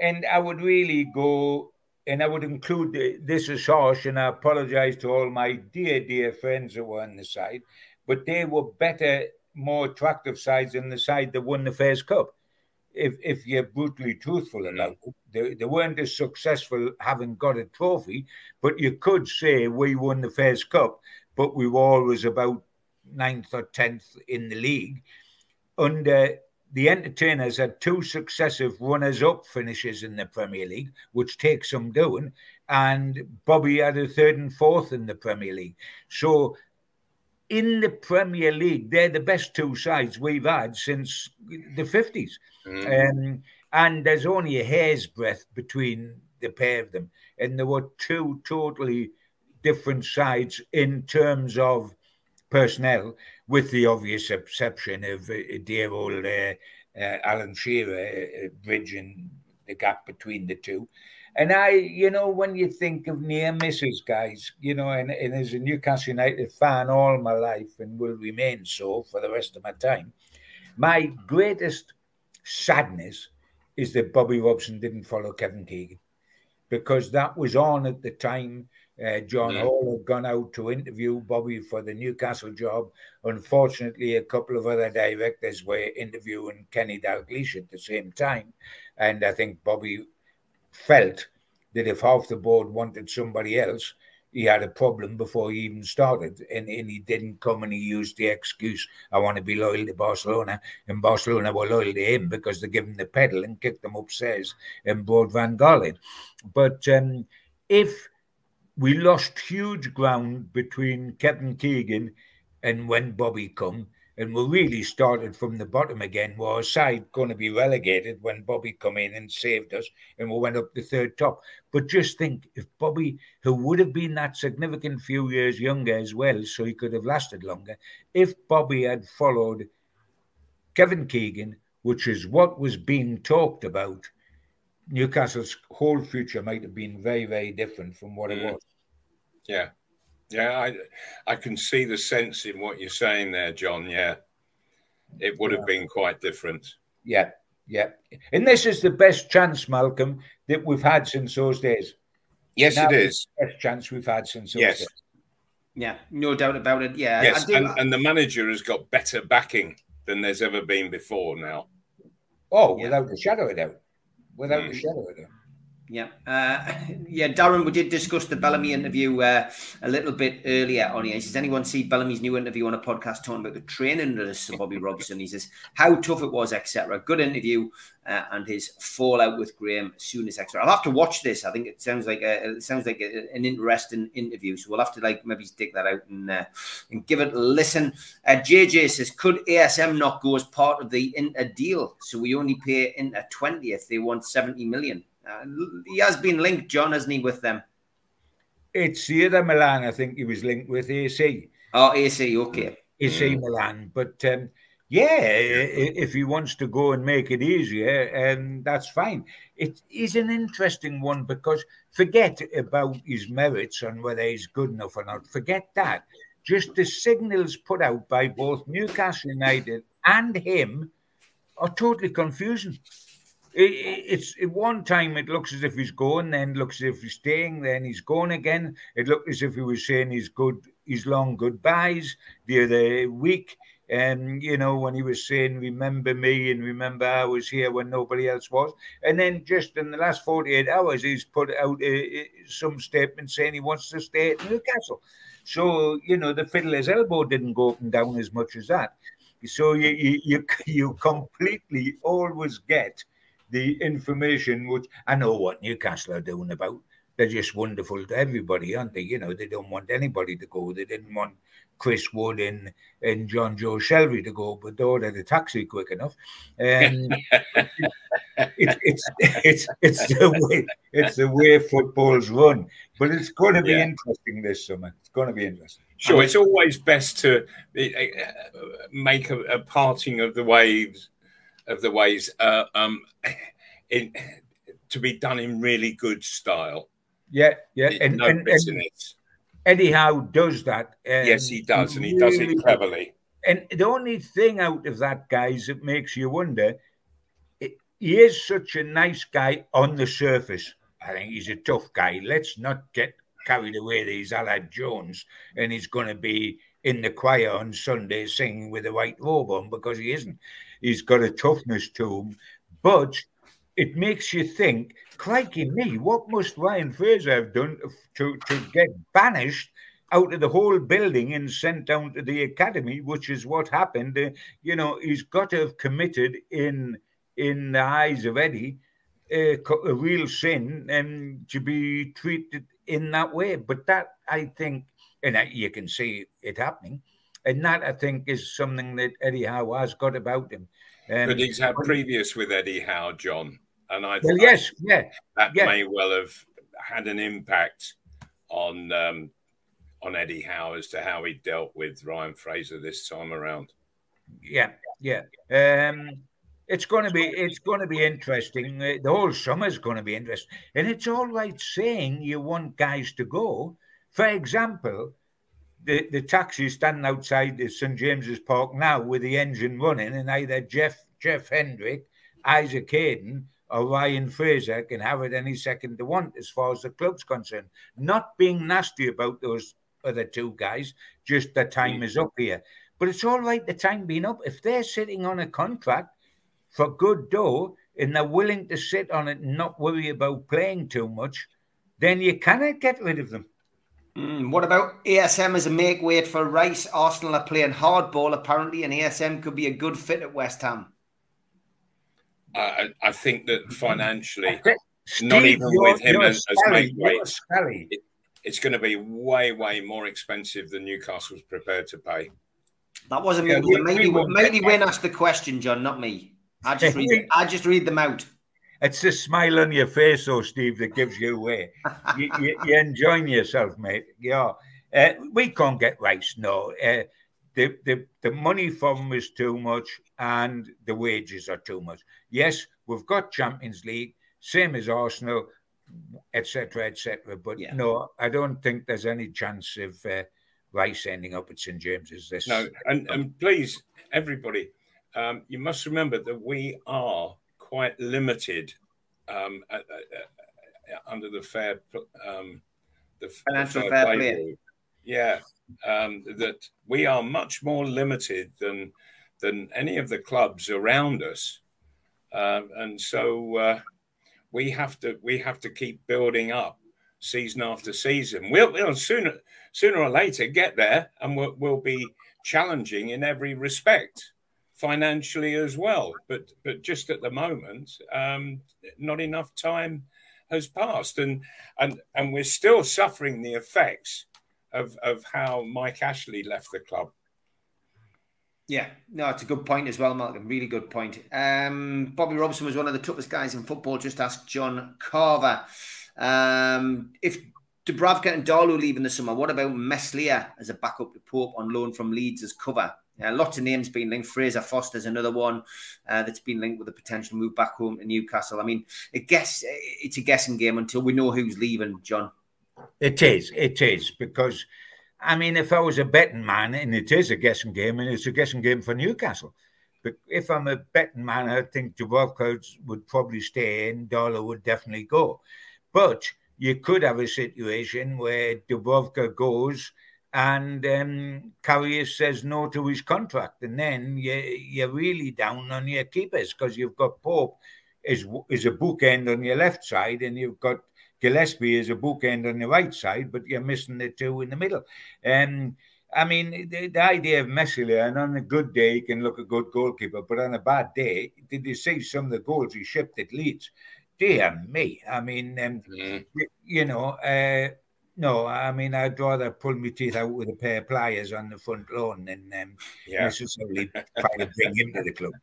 and I would really go, and I would include this is harsh, and I apologize to all my dear, dear friends that were on the side, but they were better, more attractive sides than the side that won the first cup. If, if you're brutally truthful about it, they, they weren't as successful having got a trophy, but you could say we won the first cup, but we were always about ninth or tenth in the league under the entertainers had two successive runners up finishes in the Premier League, which takes some doing, and Bobby had a third and fourth in the Premier League. So in the Premier League, they're the best two sides we've had since the 50s. Mm. Um, and there's only a hair's breadth between the pair of them. And there were two totally different sides in terms of personnel with the obvious exception of uh, dear old uh, uh, Alan Shearer uh, bridging the gap between the two. And I, you know, when you think of near misses, guys, you know, and, and as a Newcastle United fan all my life and will remain so for the rest of my time, my greatest sadness is that Bobby Robson didn't follow Kevin Keegan because that was on at the time uh, John yeah. Hall had gone out to interview Bobby for the Newcastle job. Unfortunately, a couple of other directors were interviewing Kenny Dalglish at the same time. And I think Bobby felt that if half the board wanted somebody else, he had a problem before he even started. And, and he didn't come and he used the excuse, I want to be loyal to Barcelona. And Barcelona were loyal to him because they gave him the pedal and kicked him upstairs and brought Van Gaal in. But um, if we lost huge ground between Kevin Keegan and when Bobby come, and we really started from the bottom again. We our side going to be relegated when Bobby come in and saved us, and we went up the third top. But just think, if Bobby, who would have been that significant few years younger as well, so he could have lasted longer, if Bobby had followed Kevin Keegan, which is what was being talked about, Newcastle's whole future might have been very, very different from what mm. it was. Yeah. Yeah, I I can see the sense in what you're saying there, John. Yeah. It would have been quite different. Yeah, yeah. And this is the best chance, Malcolm, that we've had since those days. Yes, now it is. best chance we've had since those yes. days. Yeah, no doubt about it. Yeah. Yes, and, and, the manager has got better backing than there's ever been before now. Oh, yeah. without a shadow of doubt. Without mm. a shadow of doubt. Yeah, uh, *laughs* yeah, Darren. We did discuss the Bellamy interview uh, a little bit earlier on here. He says, "Anyone see Bellamy's new interview on a podcast talking about the training of Sir Bobby Robson?" He says, "How tough it was, etc." Good interview, uh, and his fallout with Graeme Souness extra. I'll have to watch this. I think it sounds like a, it sounds like a, an interesting interview. So we'll have to like maybe stick that out and uh, and give it a listen. JJ uh, says, "Could ASM not go as part of the Inter deal? So we only pay Inter twenty if they want seventy million." Uh, he has been linked, John, hasn't he, with them? it's the other Milan. I think he was linked with AC. Oh, AC, okay. AC mm. Milan, but um, yeah, if he wants to go and make it easier, and um, that's fine. It is an interesting one because forget about his merits and whether he's good enough or not. Forget that. Just the signals put out by both Newcastle United and him are totally confusing. It's one time it looks as if he's going, then looks as if he's staying, then he's going again. It looked as if he was saying his good, his long goodbyes the other week. And you know when he was saying remember me and remember i was here when nobody else was. And then just in the last 48 hours he's put out uh, uh, some statement saying he wants to stay at newcastle. So you know the fiddler's elbow didn't go up and down as much as that. So you you you, *laughs* you completely always get the information which i know what newcastle are doing about they're just wonderful to everybody aren't they you know they don't want anybody to go they didn't want Chris Wood and, and Jonjo Shelvey to go, but they ordered the taxi quick enough. Um, *laughs* it, it's it's it's the way it's the way football's run. But it's going to be yeah. interesting this summer. It's going to be interesting. Sure, it's always best to uh, make a, a parting of the waves of the ways uh, um, in, to be done in really good style. Yeah, yeah, and, no and, and, Eddie Howe does that. yes, he does, and he really, does it cleverly. And the only thing out of that, guys, that makes you wonder, it, he is such a nice guy on the surface. I think he's a tough guy. Let's not get carried away that he's Aled Jones and he's going to be in the choir on Sunday singing with a white robe on because he isn't. He's got a toughness to him, but it makes you think, crikey me, what must Ryan Fraser have done to, to get banished out of the whole building and sent down to the academy, which is what happened. Uh, you know, he's got to have committed in in the eyes of Eddie a real sin and to be treated in that way. But that I think, and you can see it happening, and that I think is something that Eddie Howe has got about him. Um, but he's had previous with Eddie Howe, John and I well, yes, yeah, that yeah. may well have had an impact on um, on Eddie Howe as to how he dealt with Ryan Fraser this time around. Yeah, yeah. Um, it's going to be it's going to be interesting. Uh, the whole summer's going to be interesting, and it's all right saying you want guys to go. For example, the the taxi standing outside the St James's Park now with the engine running, and either Jeff Jeff Hendrick, Isaac Hayden, or Ryan Fraser can have it any second they want as far as the club's concerned. Not being nasty about those other two guys, just the time is up here. But it's all right, the time being up. If they're sitting on a contract for good dough and they're willing to sit on it and not worry about playing too much, then you cannot get rid of them. Mm, what about ASM as a make weight for Rice? Arsenal are playing hardball apparently, and ASM could be a good fit at West Ham. I, I think that financially, Steve, not even with him as, as weight, it, it's going to be way, way more expensive than Newcastle's prepared to pay. That wasn't yeah, me. Maybe, maybe Wayne asked the question, John, not me. I just *laughs* read. I just read them out. It's the smile on your face, though, Steve, that gives you away. you, you, you're enjoying yourself, mate. Yeah, uh, we can't get rice. No, uh, the, the the money from is too much and the wages are too much. Yes, we've got Champions League, same as Arsenal, etc., etc. But yeah. no, I don't think there's any chance of uh, Rice ending up at St James's this. No, and, and please, everybody, um, you must remember that we are quite limited um, at, at, at, under the fair um, the financial fair, fair play. play. Yeah, um, that we are much more limited than than any of the clubs around us, uh, and so uh, we have to we have to keep building up season after season. We'll, we'll sooner sooner or later get there, and we'll, we'll be challenging in every respect, financially as well. But but just at the moment, um, not enough time has passed, and and and we're still suffering the effects of of how Mike Ashley left the club. Yeah, no, it's a good point as well, Malcolm. Really good point. Um, Bobby Robson was one of the toughest guys in football. Just ask John Carver. Um, if Dubravka and Darlow in the summer. What about Meslier as a backup to Pope on loan from Leeds as cover? Uh, lots of names being linked. Fraser Forster's another one uh, that's been linked with a potential move back home to Newcastle. I mean, it guess it's a guessing game until we know who's leaving, John. It is. It is because, I mean, if I was a betting man, and it is a guessing game, and it's a guessing game for Newcastle. But if I'm a betting man, I think Dubravka would probably stay in. Darlow would definitely go. But you could have a situation where Dubravka goes and um, Karius says no to his contract, and then you, you're really down on your keepers because you've got Pope is is a bookend on your left side, and you've got Gillespie is a bookend on the right side, but you're missing the two in the middle. Um, I mean, the, the idea of Meslier, and on a good day, he can look a good goalkeeper, but on a bad day, did you see some of the goals he shipped at Leeds? Dear me. I mean, um, you, you, know, uh, no, I mean, I'd rather pull my teeth out with a pair of pliers on the front lawn than um, yeah. necessarily try to bring him to the club. *laughs*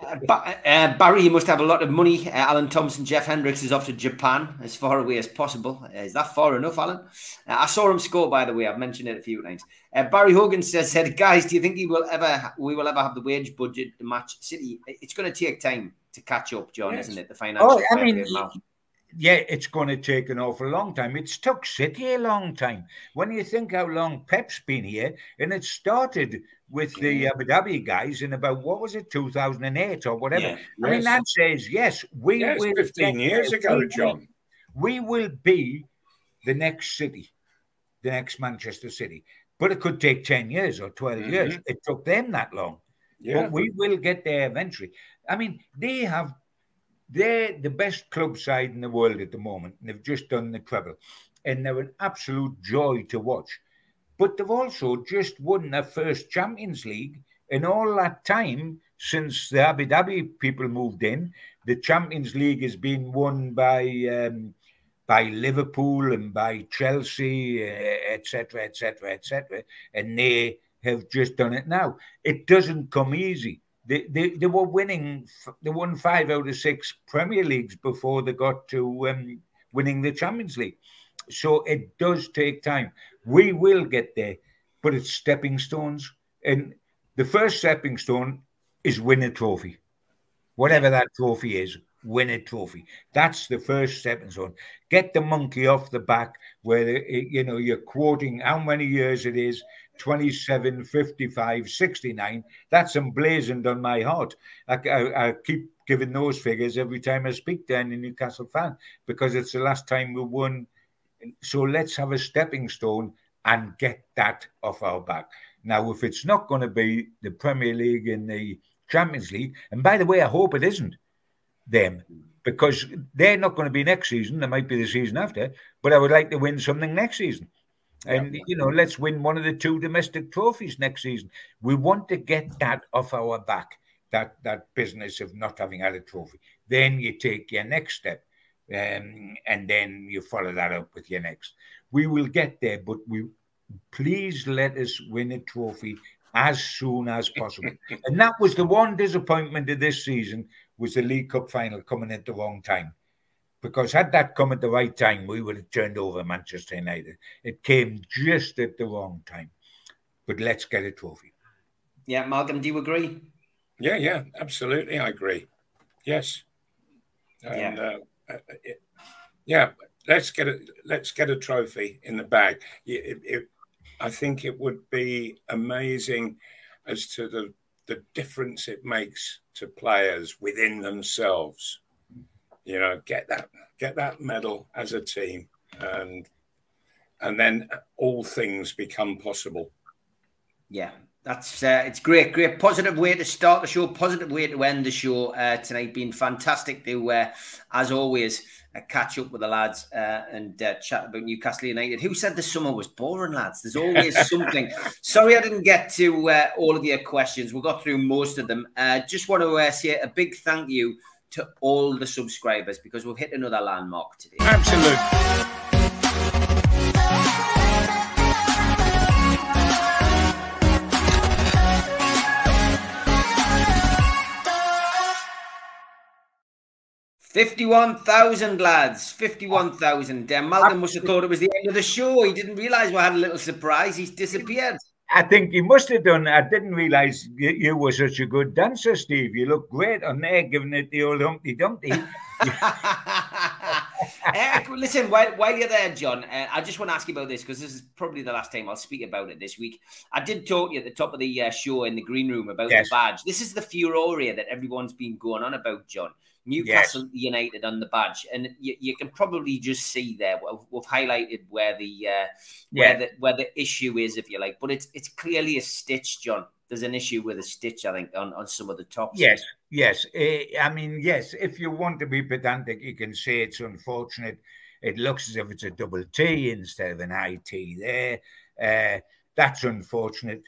Uh, uh, Barry, you must have a lot of money. Uh, Alan Thompson, Jeff Hendricks is off to Japan as far away as possible. Uh, is that far enough, Alan? Uh, I saw him score, by the way. I've mentioned it a few times. Uh, Barry Hogan says, "said Guys, do you think he will ever? We will ever have the wage budget to match City? It's going to take time to catch up, John, yes. isn't it? The financial. Oh, I mean, yeah, it's going to take an awful long time. It's took City a long time. When you think how long Pep's been here, and it started with the Abu Dhabi guys in about what was it, 2008 or whatever. Yeah, I mean, that says yes, we yes, will. 15 years ago, we John. we will be the next city, the next Manchester City. But it could take 10 years or 12 mm-hmm. years. It took them that long. Yeah. But we will get there eventually. I mean, they have they're the best club side in the world at the moment, and they've just done the treble. And they're an absolute joy to watch. But they've also just won their first Champions League. In all that time, since the Abu Dhabi people moved in, the Champions League has been won by um, by Liverpool and by Chelsea, etc., etc., etc., and they have just done it now. It doesn't come easy. They, they, were winning, they won five out of six Premier Leagues before they got to um, winning the Champions League. So it does take time. We will get there, but it's stepping stones. And the first stepping stone is win a trophy. Whatever that trophy is, win a trophy. That's the first stepping stone. Get the monkey off the back where, you know, you're quoting how many years it is 27, 55, 69. That's emblazoned on my heart. I, I, I, keep giving those figures every time I speak to any Newcastle fan because it's the last time we won. So let's have a stepping stone and get that off our back. Now, if it's not going to be the Premier League and the Champions League, and by the way, I hope it isn't them because they're not going to be next season. They might be the season after, but I would like to win something next season. And, you know, let's win one of the two domestic trophies next season. We want to get that off our back, that, that business of not having had a trophy. Then you take your next step. Um, and then you follow that up with your next. We will get there, but we please let us win a trophy as soon as possible. *laughs* and that was the one disappointment of this season was the League Cup final coming at the wrong time because had that come at the right time, we would have turned over Manchester United. It came just at the wrong time. But let's get a trophy. Yeah, Malcolm, do you agree? Yeah, yeah, absolutely. I agree. Yes. And, yeah. Uh, uh, it, yeah, let's get a let's get a trophy in the bag. It, it, I think it would be amazing as to the the difference it makes to players within themselves you know, get that get that medal as a team, and and then all things become possible. Yeah, that's uh, it's great, great positive way to start the show, positive way to end the show uh, tonight. Been fantastic to, uh, as always, uh, catch up with the lads uh, and uh, chat about Newcastle United. Who said the summer was boring, lads? There's always *laughs* something. Sorry, I didn't get to all of your questions. We got through most of them. just want to say a big thank you to all the subscribers because we've hit another landmark today. Absolutely. 51,000 lads, 51,000. Uh, Malcolm must have thought it was the end of the show. He didn't realize we had a little surprise. He's disappeared. I think you must have done. I didn't realize you, you were such a good dancer, Steve. You look great on there, giving it the old Humpty Dumpty. *laughs* *laughs* uh, listen, while, while you're there, John, uh, I just want to ask you about this because this is probably the last time I'll speak about it this week. I did talk to you at the top of the uh, show in the green room about yes. the badge. This is the furore that everyone's been going on about, John. Newcastle yes. United on the badge, and you, you, can probably just see there. We've, highlighted where the uh, yeah. where the where the issue is, if you like, but it's it's clearly a stitch, John. There's an issue with a stitch, I think, on, on some of the tops. Yes, yes. Uh, I mean, yes. If you want to be pedantic, you can say it's unfortunate. It looks as if it's a double T instead of an IT there. Uh, that's unfortunate.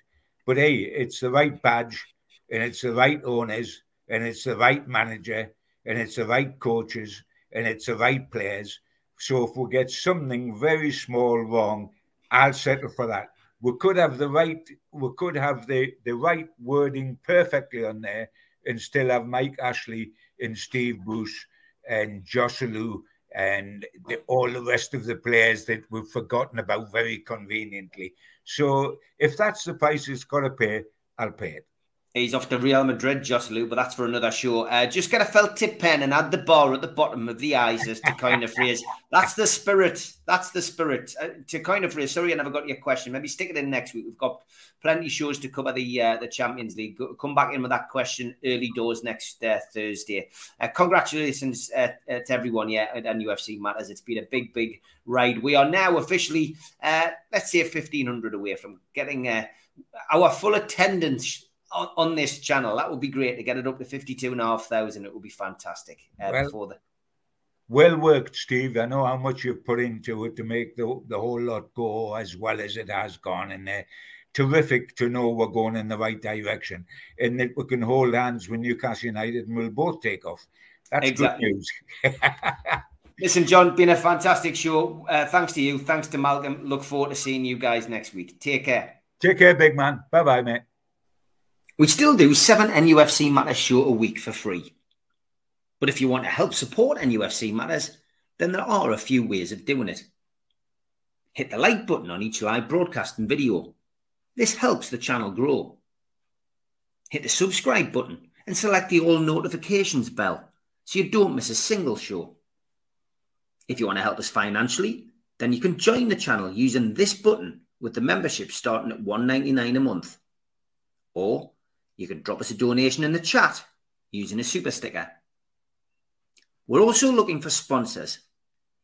But hey, it's the right badge, and it's the right owners, and it's the right manager and it's the right coaches and it's the right players. So if we get something very small wrong, I'll settle for that. We could have the right, we could have the the right wording perfectly on there, and still have Mike Ashley and Steve Bruce and Joselu and the, all the rest of the players that we've forgotten about very conveniently. So if that's the price it's got to pay, I'll pay it. He's off to Real Madrid, just Joselu, but that's for another show. Uh, just get a felt tip pen and add the bar at the bottom of the eyes as to kind of phrase. *laughs* That's the spirit. That's the spirit. Uh, to kind of phrase. Sorry, I never got your question. Maybe stick it in next week. We've got plenty of shows to cover the uh, the Champions League. Go, come back in with that question early doors next uh, Thursday. Uh, congratulations uh, to everyone, yeah, at NUFC Matters. It's been a big, big ride. We are now officially, let's say, 1,500 away from getting our full attendance on, on, this channel. That would be great to get it up to 52,500. It would be fantastic uh, well, before the. Well worked, Steve. I know how much you've put into it to make the, the whole lot go as well as it has gone. And uh, terrific to know we're going in the right direction and that we can hold hands with Newcastle United and we'll both take off. That's exactly. good news. *laughs* Listen, John, been a fantastic show. Uh, thanks to you. Thanks to Malcolm. Look forward to seeing you guys next week. Take care. Take care, big man. Bye bye, mate. We still do seven NUFC Matters show a week for free. But if you want to help support NUFC Matters, then there are a few ways of doing it. Hit the like button on each live broadcast and video. This helps the channel grow. Hit the subscribe button and select the all notifications bell so you don't miss a single show. If you want to help us financially, then you can join the channel using this button with the membership starting at $1.99 a month. Or you can drop us a donation in the chat using a super sticker. We're also looking for sponsors.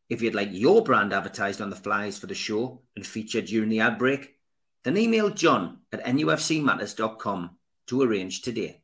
If you'd like your brand advertised on the flies for the show and featured during the ad break, then email john at nufcmatters.com to arrange today.